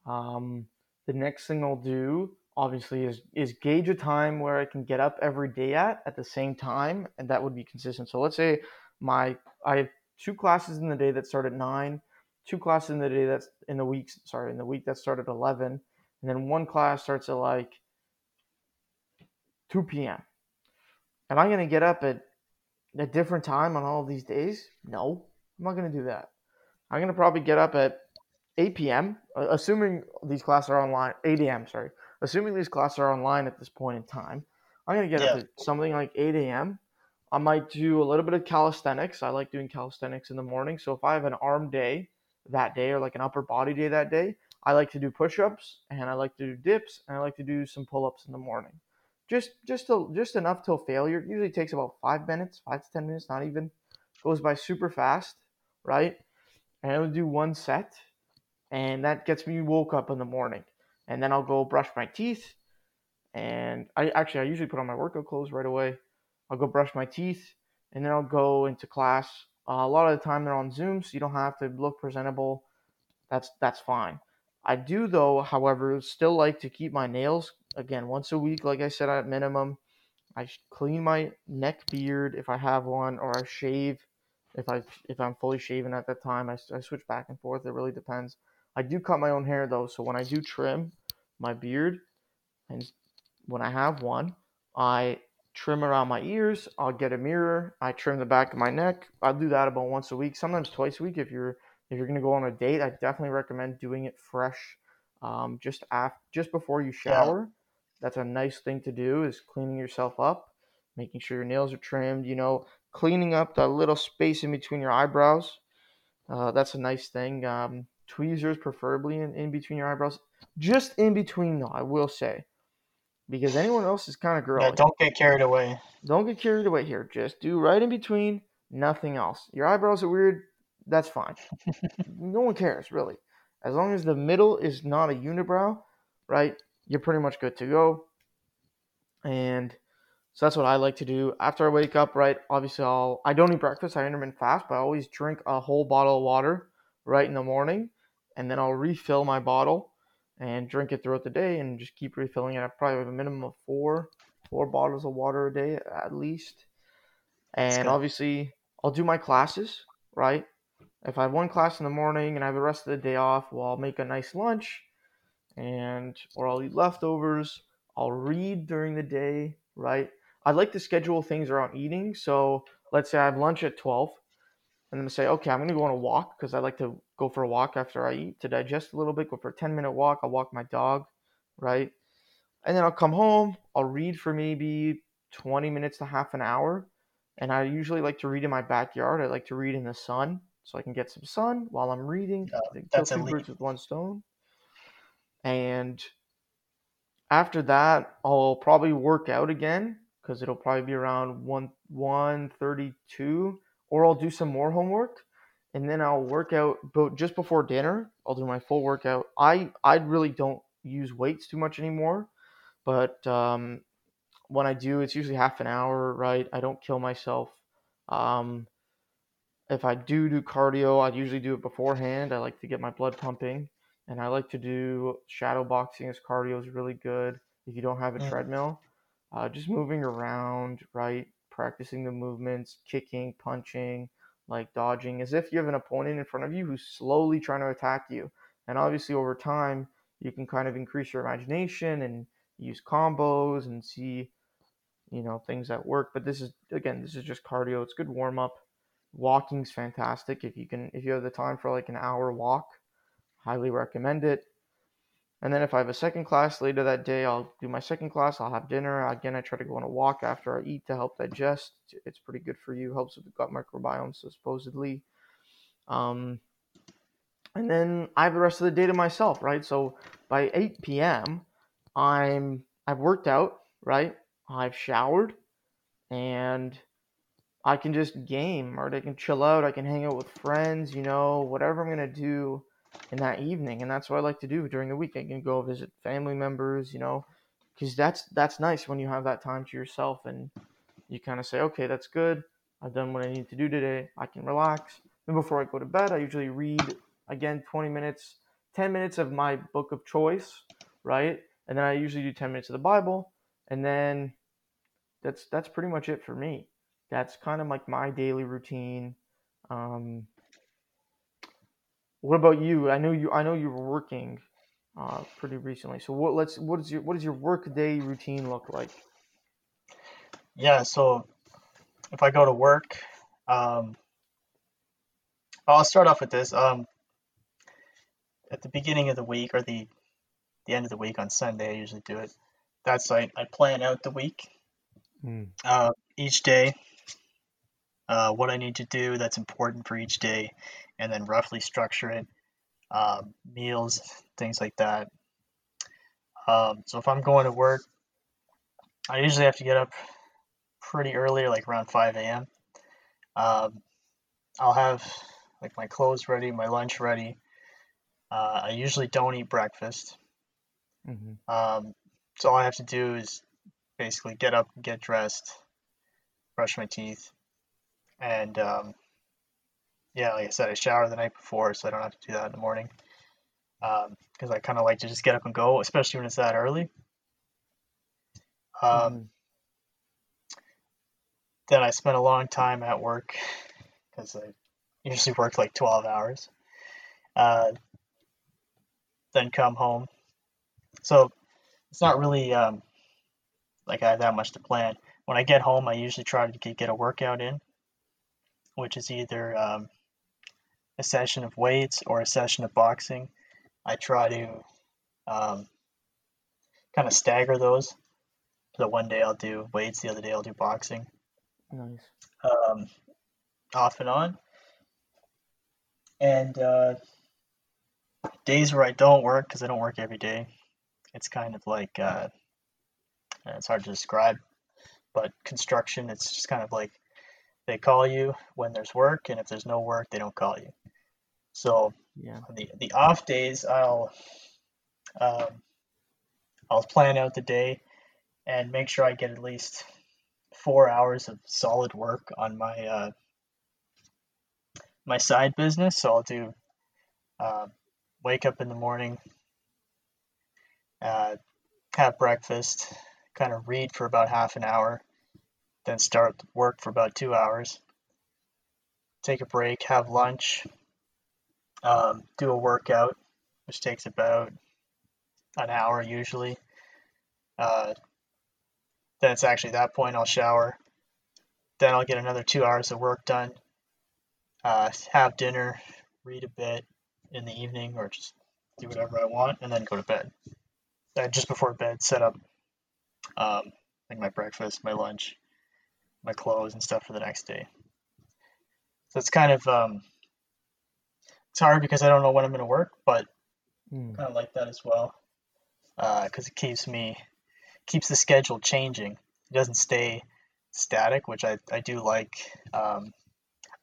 Um, the next thing I'll do, obviously, is is gauge a time where I can get up every day at at the same time, and that would be consistent. So let's say my I have two classes in the day that start at nine, two classes in the day that's in the week. Sorry, in the week that start at eleven, and then one class starts at like two p.m. Am I'm gonna get up at a different time on all of these days? No, I'm not gonna do that. I'm gonna probably get up at 8 p.m. uh, Assuming these classes are online, 8 a.m. Sorry, assuming these classes are online at this point in time, I'm gonna get up at something like 8 a.m. I might do a little bit of calisthenics. I like doing calisthenics in the morning. So if I have an arm day that day or like an upper body day that day, I like to do push-ups and I like to do dips and I like to do some pull-ups in the morning. Just just to, just enough till failure. It usually takes about five minutes, five to ten minutes, not even. Goes by super fast, right? And I would do one set and that gets me woke up in the morning. And then I'll go brush my teeth, and I actually I usually put on my workout clothes right away. I'll go brush my teeth, and then I'll go into class. Uh, a lot of the time they're on Zoom, so you don't have to look presentable. That's that's fine. I do though, however, still like to keep my nails again once a week, like I said at minimum. I clean my neck beard if I have one, or I shave if I if I'm fully shaven at that time. I, I switch back and forth. It really depends. I do cut my own hair though, so when I do trim my beard, and when I have one, I trim around my ears. I'll get a mirror. I trim the back of my neck. I'll do that about once a week, sometimes twice a week. If you're if you're gonna go on a date, I definitely recommend doing it fresh, um, just after just before you shower. That's a nice thing to do is cleaning yourself up, making sure your nails are trimmed. You know, cleaning up that little space in between your eyebrows. Uh, that's a nice thing. Um, tweezers, preferably in, in between your eyebrows. Just in between, though, I will say, because anyone else is kind of yeah. girly. Don't get carried away. Don't get carried away here. Just do right in between, nothing else. Your eyebrows are weird, that's fine. No one cares, really. As long as the middle is not a unibrow, right, you're pretty much good to go. And so that's what I like to do. After I wake up, right, obviously I'll, I don't eat breakfast, I intermittent fast, but I always drink a whole bottle of water right in the morning. And then I'll refill my bottle and drink it throughout the day and just keep refilling it. I probably have a minimum of four, four bottles of water a day at least. And obviously I'll do my classes, right? If I have one class in the morning and I have the rest of the day off, well, I'll make a nice lunch and or I'll eat leftovers. I'll read during the day, right? I like to schedule things around eating. So let's say I have lunch at 12 and then say, okay, I'm going to go on a walk because I like to go for a walk after I eat to digest a little bit, go for a 10 minute walk. I'll walk my dog, right? And then I'll come home. I'll read for maybe 20 minutes to half an hour. And I usually like to read in my backyard. I like to read in the sun so I can get some sun while I'm reading. Yeah, Kill that's two elite. birds with one stone. And after that, I'll probably work out again because it'll probably be around one one thirty two, or I'll do some more homework, and then I'll work out. But just before dinner, I'll do my full workout. I I really don't use weights too much anymore, but um, when I do, it's usually half an hour. Right, I don't kill myself. Um, if I do do cardio, I usually do it beforehand. I like to get my blood pumping, and I like to do shadow boxing as cardio is really good. If you don't have a Mm, treadmill, uh, just moving around, right? Practicing the movements, kicking, punching, like dodging, as if you have an opponent in front of you who's slowly trying to attack you. And obviously, over time, you can kind of increase your imagination and use combos and see you know, things that work. But this is again, this is just cardio. It's good warm up. Walking's fantastic if you can if you have the time for like an hour walk. Highly recommend it. And then if I have a second class later that day, I'll do my second class. I'll have dinner. Again, I try to go on a walk after I eat to help digest. It's pretty good for you. Helps with the gut microbiome, so supposedly. Um, and then I have the rest of the day to myself, right? So by 8 p.m., I'm I've worked out, right? I've showered, and I can just game, or I can chill out. I can hang out with friends, you know, whatever I'm gonna do in that evening, and that's what I like to do during the week. I can go visit family members, you know, because that's that's nice when you have that time to yourself and you kind of say, okay, that's good. I've done what I need to do today. I can relax. Then before I go to bed, I usually read again 20 minutes, 10 minutes of my book of choice, right? And then I usually do 10 minutes of the Bible, and then that's that's pretty much it for me. That's kind of like my daily routine. Um, what about you? I know you. I know you were working uh, pretty recently. So what? Let's. What is your What does your work day routine look like? Yeah. So if I go to work, um, I'll start off with this. Um, at the beginning of the week or the the end of the week on Sunday, I usually do it. That's I, I plan out the week, Mm. uh, each day, uh, what I need to do that's important for each day, and then roughly structure it, um, meals, things like that. Um, so if I'm going to work, I usually have to get up pretty early, like around 5 a.m. Um, I'll have like my clothes ready, my lunch ready. Uh, I usually don't eat breakfast. hmm Um, so all I have to do is basically get up, get dressed, brush my teeth, and um, yeah, like I said, I shower the night before, so I don't have to do that in the morning. Because I kind of like to just get up and go, especially when it's that early. Um, hmm then I spent a long time at work because I usually work like 12 hours. Uh, then come home. So it's not really um, like I have that much to plan. When I get home, I usually try to get, get a workout in, which is either um, a session of weights or a session of boxing. I try to um, kind of stagger those. So one day I'll do weights, the other day I'll do boxing, Nice. um, off and on. And uh, days where I don't work, because I don't work every day, it's kind of like uh, it's hard to describe, but construction, it's just kind of like they call you when there's work, and if there's no work, they don't call you. So Yeah. the the off days, I'll um, I'll plan out the day and make sure I get at least four hours of solid work on my uh, my side business. So I'll do uh, wake up in the morning, uh, have breakfast, kind of read for about half an hour, then start work for about two hours, take a break, have lunch, um, do a workout, which takes about an hour usually. Uh, then it's actually that point I'll shower. Then I'll get another two hours of work done. Uh, have dinner, read a bit in the evening, or just do whatever I want, and then go to bed. Uh, just before bed, set up um, like my breakfast, my lunch, my clothes, and stuff for the next day. So it's kind of um, it's hard because I don't know when I'm going to work, but Mm. kind of like that as well because it keeps me keeps the schedule changing. It doesn't stay static, which I, I do like. Um,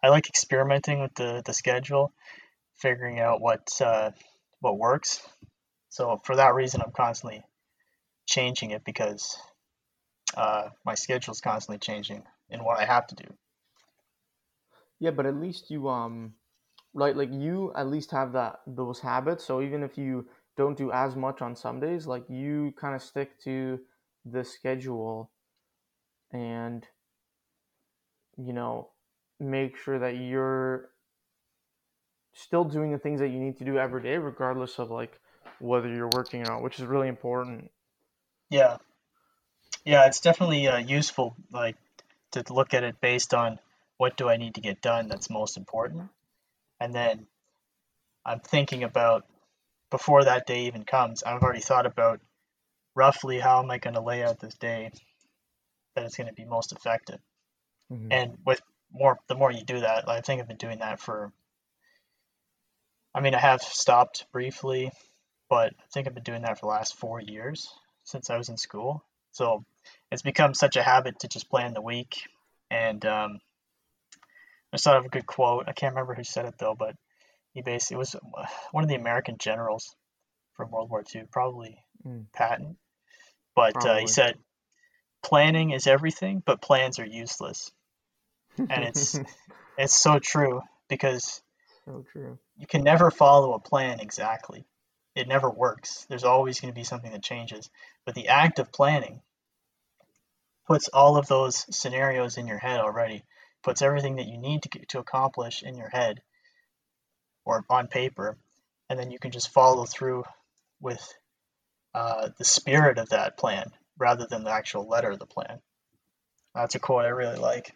I like experimenting with the, the schedule, figuring out what uh, what works. So for that reason, I'm constantly changing it because uh, my schedule is constantly changing in what I have to do. Yeah, but at least you um right like you at least have that those habits. So even if you don't do as much on some days, like you kind of stick to the schedule and you know make sure that you're still doing the things that you need to do every day regardless of like whether you're working or not, which is really important. Yeah, Yeah, it's definitely uh, useful, like to look at it based on what do I need to get done that's most important, and then I'm thinking about before that day even comes. I've already thought about roughly how am I going to lay out this day that it's going to be most effective. Mhm. And with more, the more you do that, I think I've been doing that for. I mean, I have stopped briefly, but I think I've been doing that for the last four years since I was in school. So it's become such a habit to just plan the week. And um, I just thought of a good quote. I can't remember who said it though, but he basically it was one of the American generals from World War II, probably Mm. Patton. But uh, he said, "Planning is everything, but plans are useless." And it's it's so true because so true. you can never follow a plan exactly. It never works. There's always going to be something that changes. But the act of planning puts all of those scenarios in your head already, puts everything that you need to, to accomplish in your head or on paper, and then you can just follow through with uh, the spirit of that plan rather than the actual letter of the plan. That's a quote I really like.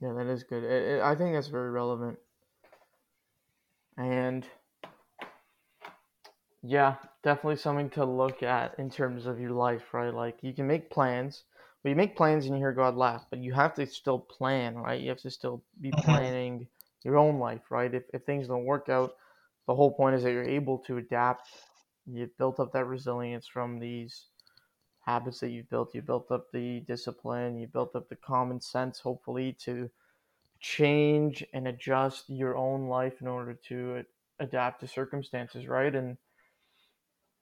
Yeah, that is good. It, it, I think that's very relevant. And yeah, definitely something to look at in terms of your life, right? Like you can make plans, but you make plans and you hear God laugh, but you have to still plan, right? You have to still be Mhm. planning your own life, right? If, if things don't work out, the whole point is that you're able to adapt. You've built up that resilience from these habits that you've built. You built up the discipline, you built up the common sense, hopefully, to change and adjust your own life in order to adapt to circumstances, right? And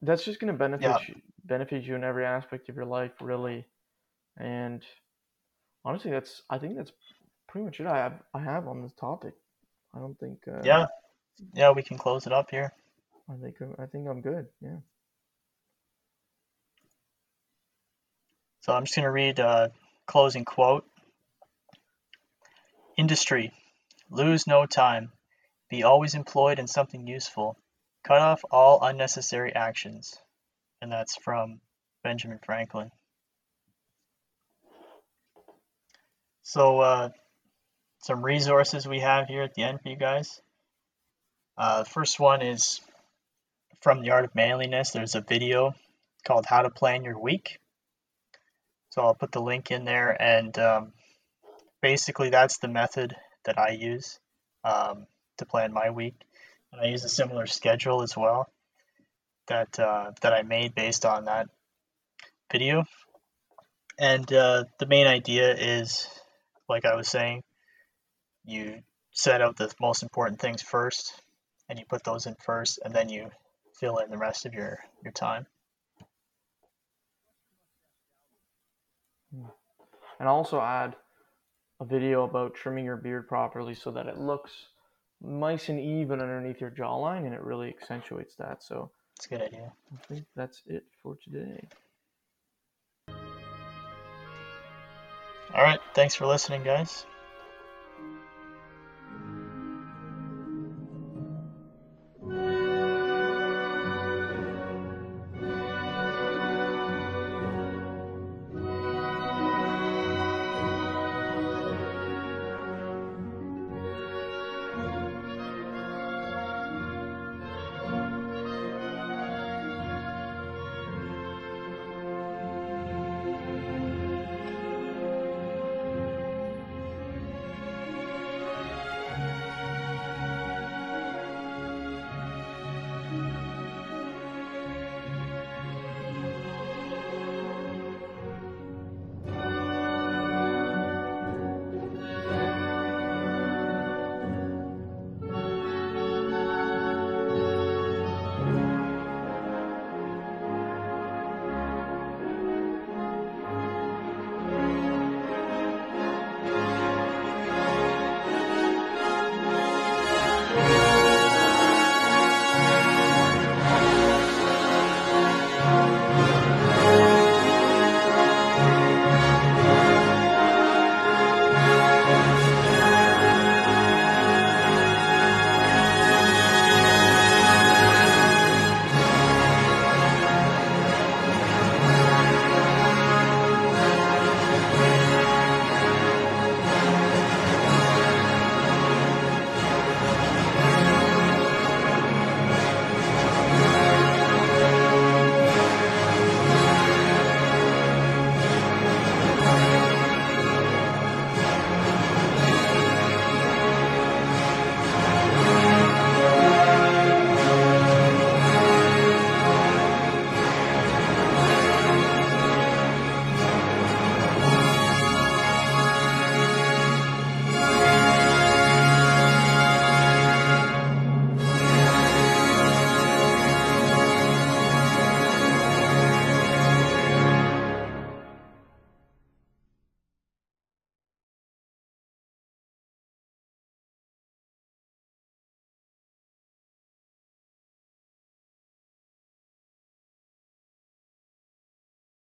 that's just going to benefit Yeah. you, benefit you in every aspect of your life, really. And honestly, that's I think that's pretty much it I have I have on this topic. I don't think. Uh, Yeah, yeah, we can close it up here. I think I'm- think I'm good. Yeah. So I'm just going to read a closing quote. Industry. Lose no time. Be always employed in something useful. Cut off all unnecessary actions. And that's from Benjamin Franklin. So, uh, some resources we have here at the end for you guys. Uh, first one is from The Art of Manliness. There's a video called How to Plan Your Week. So I'll put the link in there, and um, basically that's the method that I use um, to plan my week. And I use a similar schedule as well that uh, that I made based on that video. And uh, the main idea is, like I was saying, you set out the most important things first, and you put those in first, and then you fill in the rest of your your time. Hmm. And also add a video about trimming your beard properly so that it looks nice and even underneath your jawline and it really accentuates that. So It's a good idea. I think that's it for today. All right. Thanks for listening, guys.